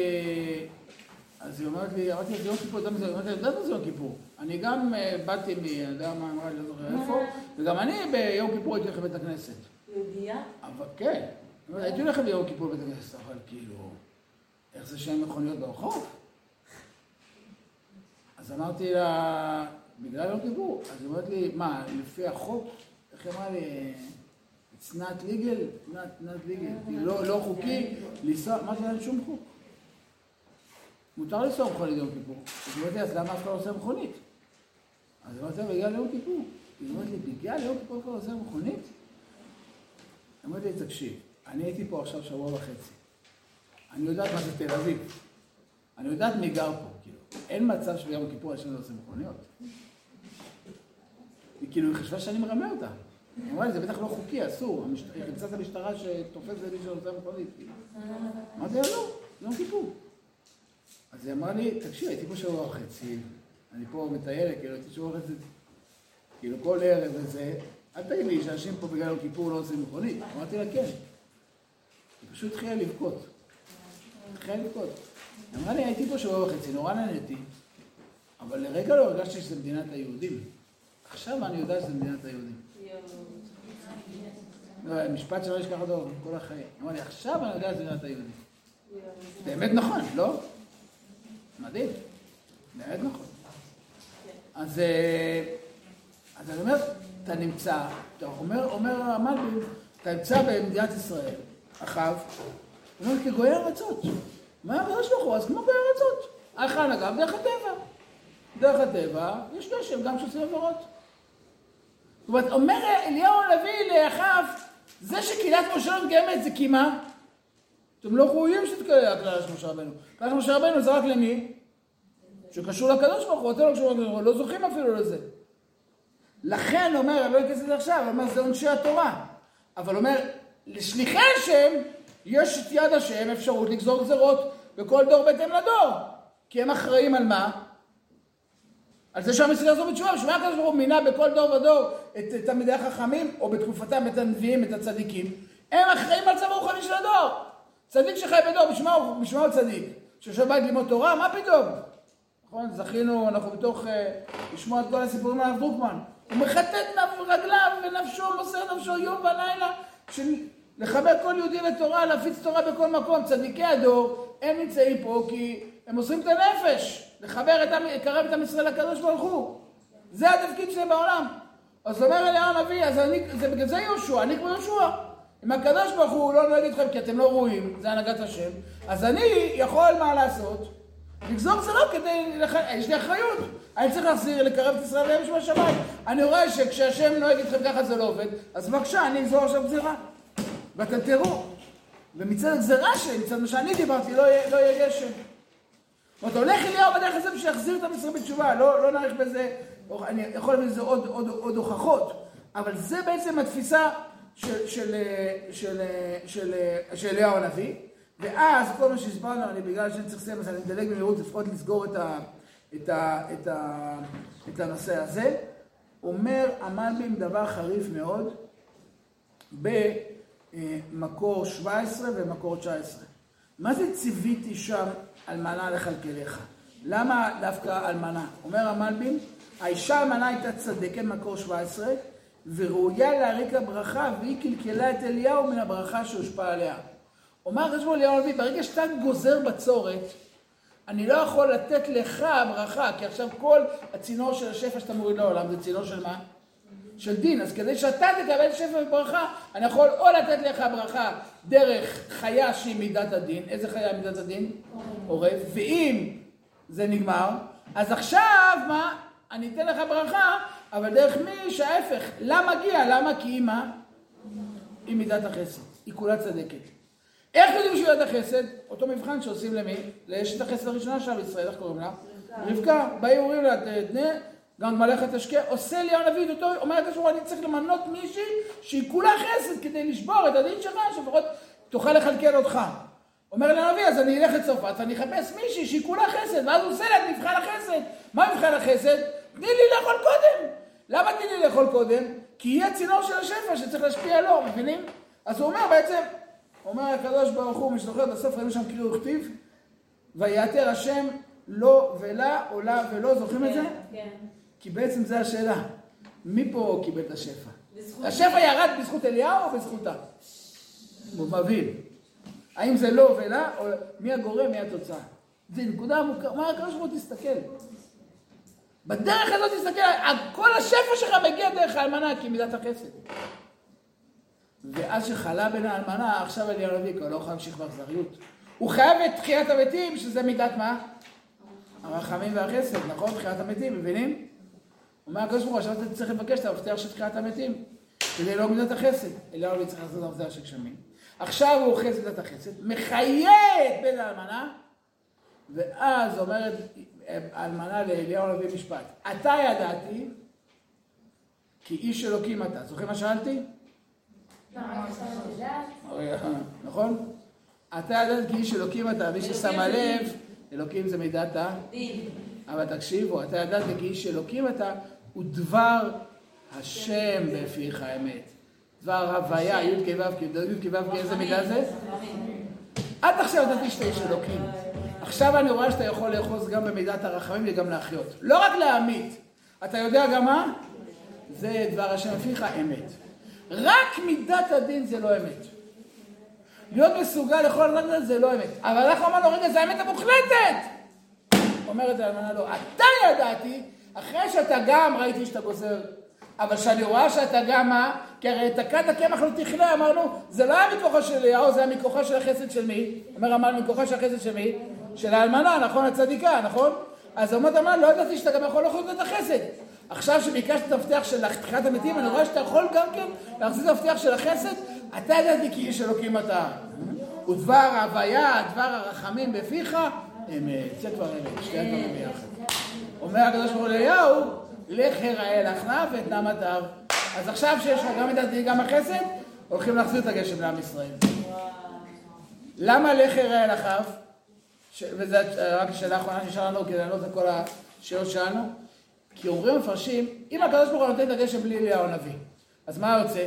S1: אז היא אומרת לי, אמרתי לה, זה יום כיפור, אתה יודע מה זה? מה זה יום כיפור? אני גם אה, באתי מ... אני יודע מה אמרה לי, לא זוכר איפה, וגם אני ביום כיפור הייתי הולך לבית הכנסת.
S7: יהודייה?
S1: אבל כן, הייתי הולך ביום כיפור לבית הכנסת, אבל כאילו, איך זה שאין מכוניות ברחוב? אז אמרתי לה, בגלל יום כיפור. אז היא אומרת לי, מה, לפי החוק, איך היא אמרה לי, it's not legal, not, not legal, כאילו, לא, לא חוקי לנסוע, אמרתי לה, אין שום חוק. מותר לנסוע מכונית ביום כיפור. אז היא אומרת לי, אז למה אחד לא עושה מכונית? אז אמרתי לה, בגלל יום כיפור. היא אומרת לי, בגלל יום כיפור אחד לא עושה מכונית? אמרתי לי, תקשיב, אני הייתי פה עכשיו שבוע וחצי. אני יודעת מה זה תל אביב. אני יודעת מי גר פה, כאילו. אין מצב שביום כיפור אנשים לא עושים מכוניות. היא כאילו, היא חשבה שאני מרמה אותה. היא אמרה לי, זה בטח לא חוקי, אסור. היא חיפשה את המשטרה שתופסת את מי שנוסע מכונית. כאילו. אמרתי לה, לא, יום כיפור. אז היא אמרה לי, תקשיב, הייתי פה שבוע וחצי, אני פה מטיילת, כאילו, הייתי שבוע וחצי, כאילו, כל ערב וזה, אל תגיד לי שאנשים פה בגלל כיפור לא עושים מכונית. אמרתי לה, כן. היא פשוט התחילה לבכות. התחילה לבכות. היא אמרה לי, הייתי פה שבוע וחצי, נורא נהניתי, אבל לרגע לא הרגשתי שזה מדינת היהודים. עכשיו אני יודע שזה מדינת היהודים. לא, משפט שלא אשכח אותו כל החיים. אמרה לי, עכשיו אני יודע שזה מדינת היהודים. באמת נכון, לא? מדהים. באמת נכון. אז, אה, אז אני אומר, אתה נמצא, אתה אומר, המלבין, אתה נמצא במדינת ישראל, אחאב, הוא אומר, כגויי ארצות. מה הקדוש ברוך הוא? אז כמו גויי ארצות. היכן אגב? דרך הטבע. דרך הטבע, יש נשם גם שעושים עבירות. זאת אומרת, אומר אליהו הנביא לאחאב, זה שקהילת משה לא מתקיימת זה קימה. אתם לא ראויים שתתקיים הכלל של משה רבנו. הכלל של משה רבנו זה רק למי? שקשור לקדוש ברוך הוא, אתם לא קשורים לקדוש ברוך הוא, לא זוכים אפילו לזה. לכן אומר, אני לא אכנס לזה עכשיו, אומר, זה עונשי התורה. אבל אומר, לשליחי השם, יש את יד השם אפשרות לגזור גזרות בכל דור בהתאם לדור. כי הם אחראים על מה? על זה שהמסיע יחזור בתשובה, בשביל מה הקדוש ברוך הוא מינה בכל דור ודור את תלמידי החכמים, או בתקופתם את הנביאים, את הצדיקים, הם אחראים על צו הרוחני של הדור. צדיק שחי בדור, בשביל מה הוא- הוא צדיק? שיושב בית ללמוד תורה? מה פתאום? נכון? זכינו, אנחנו בתוך אה, לשמוע את כל הסיפורים על הרב דרוקמן. הוא מחטט רגליו ונפשו, מוסר נפשו יום ולילה, לחבר כל יהודי לתורה, להפיץ תורה בכל מקום. צדיקי הדור, הם נמצאים פה כי הם מוסרים את הנפש, לחבר את עם, לקרב את עם ישראל לקדוש ברוך הוא. זה התפקיד שלהם בעולם. אז אומר אליהו הנביא, אז אני, זה בגלל זה יהושע, אני כמו יהושע. אם הקדוש ברוך הוא לא נוהג אתכם כי אתם לא ראויים, זה הנהגת השם, אז אני יכול מה לעשות? לגזור גזרות כדי, לח... יש לי אחריות. אני צריך להחזיר, לקרב את ישראל ליום שבשמיים. אני רואה שכשהשם נוהג איתכם ככה זה לא עובד, אז בבקשה, אני אגזור עכשיו גזירה. ואתם תראו. ומצד הגזירה שלי, מצד מה שאני דיברתי, לא יהיה, לא יהיה גשם. זאת אומרת, הולך אליהו בדרך הזה בשביל להחזיר את ישראל בתשובה, לא, לא נאריך בזה, אני יכול להביא לזה עוד, עוד, עוד הוכחות, אבל זה בעצם התפיסה של, אליהו הנביא, ואז כל מה שהסברנו, אני בגלל שאני צריך לסיים, אז אני מדלג במהירות לפחות לסגור את, ה, את, ה, את, ה, את הנושא הזה, אומר המלבים דבר חריף מאוד במקור 17 ומקור 19. מה זה ציוויתי שם אלמנה לכלכלך? למה דווקא אלמנה? אומר המלבים, האישה אלמנה הייתה צדקת, מקור 17, וראויה להריק הברכה, והיא קלקלה את אליהו מן הברכה שהושפע עליה. אומר ברוך אליהו הנביא, ברגע שאתה גוזר בצורת, אני לא יכול לתת לך ברכה, כי עכשיו כל הצינור של השפע שאתה מוריד לעולם זה צינור של מה? של דין. אז כדי שאתה תקבל שפע וברכה, אני יכול או לתת לך ברכה דרך חיה שהיא מידת הדין, איזה חיה מידת הדין? עורב. ואם זה נגמר, אז עכשיו מה? אני אתן לך ברכה, אבל דרך מי שההפך. למה מגיע? למה? כי היא מה? היא מידת החסד. היא כולה צדקת. איך יודעים שהיא מידת החסד? אותו מבחן שעושים למי? לאשת החסד הראשונה של ישראל, איך קוראים לה? רבקה. באים אומרים לה, תנה, גם מלאכת תשקה, עושה לי הנביא אותו, אומר הקשור, אני צריך למנות מישהי שהיא כולה חסד כדי לשבור את הדין שלך, שלפחות תוכל לכלכל אותך. אומר לנביא, אז אני אלך לצרפת ואני אחפש מישהי שהיא כולה חסד, ואז הוא עושה לה את מבחן החסד. מה מבחן החסד? תני לי לאכול קודם. למה תני לי לאכול קודם? כי היא הצינור של השפע שצריך להשפיע עליו, מבינים? אז הוא אומר בעצם, אומר הקדוש ברוך הוא, מי שזוכר בסוף ראינו שם קריאו וכתיב, ויעתר השם לא ולה או לה ולא, זוכרים את זה?
S7: כן.
S1: כי בעצם זו השאלה, מי פה קיבל את השפע? השפע ירד בזכות אליהו או בזכותה? מבין. האם זה לא ולה, או מי הגורם, מי התוצאה? זו נקודה עמוקה, מה הקדוש ברוך הוא תסתכל? בדרך הזאת תסתכל, כל השפע שלך מגיע דרך האלמנה, כי מידת החסד. ואז שחלה בין האלמנה, עכשיו אליהו הנביא כבר לא יכול להמשיך באכזריות. הוא חייב את תחיית המתים, שזה מידת מה? הרחמים והחסד, נכון? תחיית המתים, מבינים? אומר הקדוש ברוך הוא, עכשיו אתה צריך לבקש את המפתח של תחיית המתים, כדי לא מידת החסד. אליהו הנביא צריך לעשות את המפתח של גשמים. עכשיו הוא אוחז מידת החסד, מחיה את בן האלמנה, ואז אומרת האלמנה לאליהו הנביא משפט, אתה ידעתי, כי איש אלוקים אתה. זוכרים מה שאלתי? נכון? אתה ידעת כי איש אלוקים אתה, מי ששמה לב, אלוקים זה מידת ה... אבל תקשיבו, אתה ידעת כי איש אלוקים אתה, הוא דבר השם בפיך האמת. דבר הוויה, י' כו' כ', י' כו' כ', איזה מידה זה? עד עכשיו ידעתי שאתה איש אלוקים. עכשיו אני רואה שאתה יכול לאחוז גם במידת הרחמים וגם להחיות. לא רק להמית, אתה יודע גם מה? זה דבר השם בפיך אמת. רק מידת הדין זה לא אמת. להיות מסוגל לכל רגע זה לא אמת. אבל אנחנו אמרנו, רגע, זה האמת המוחלטת! אומרת האלמנה לא, אתה ידעתי, אחרי שאתה גם ראיתי שאתה גוזר, אבל שאני רואה שאתה גם מה? כי הרי תקעת הקמח לא תכלה, אמרנו, זה לא היה מכוחה של אליהו, זה היה מכוחה של החסד של מי? אומר אמרנו, מכוחה של החסד של מי? של האלמנה, נכון? הצדיקה, נכון? אז אומרת אמר, לא ידעתי שאתה גם יכול לאכול את החסד. עכשיו שביקשת את המפתח של תחיית המתים, אני רואה שאתה יכול גם כן להחזיק את המפתח של החסד, אתה ידעתי כי איש אלוקים אתה. ודבר ההוויה, דבר הרחמים בפיך, אמת. זה כבר אמת, שתי הדברים ביחד. אומר הקדוש ברוך הוא לאליהו, לך הראה לך נא ואתנם אתר. אז עכשיו שיש לך גם את הדין גם החסד, הולכים להחזיר את הגשם לעם ישראל. למה לך הראה לך וזו רק השאלה האחרונה שנשאר לנו כדי לענות על כל השאלות שלנו. כי אומרים מפרשים, אם הקדוש ברוך הוא נותן את הגשם בלי אליהו הנביא, אז מה יוצא?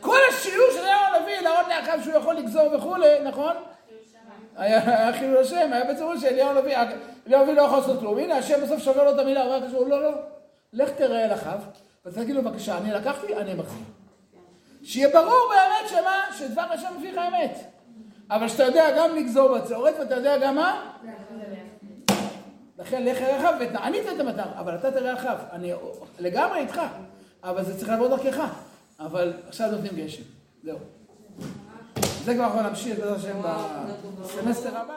S1: כל השיעור של אליהו הנביא, להראות לאחיו שהוא יכול לגזור וכולי, נכון? היה חילול השם, היה בצירוף שאליהו הנביא, אליהו הנביא לא יכול לעשות כלום. הנה, השם בסוף שובר לו את המילה, הוא אומר הקדוש לא, לא, לך תראה אל אחיו, ותגיד לו בבקשה, אני לקחתי, אני מחזיר. שיהיה ברור באמת שמה, שדבר השם מפיך האמת. אבל שאתה יודע גם לגזור בצורת, ואתה יודע גם מה? לכן לך רחב ותענית את המטר, אבל אתה תראה רחב. אני לגמרי איתך, אבל זה צריך לעבור דרכך. אבל עכשיו נותנים גשם. זהו. זה כבר אנחנו נמשיך, בעזרת השם, בסמסטר הבא.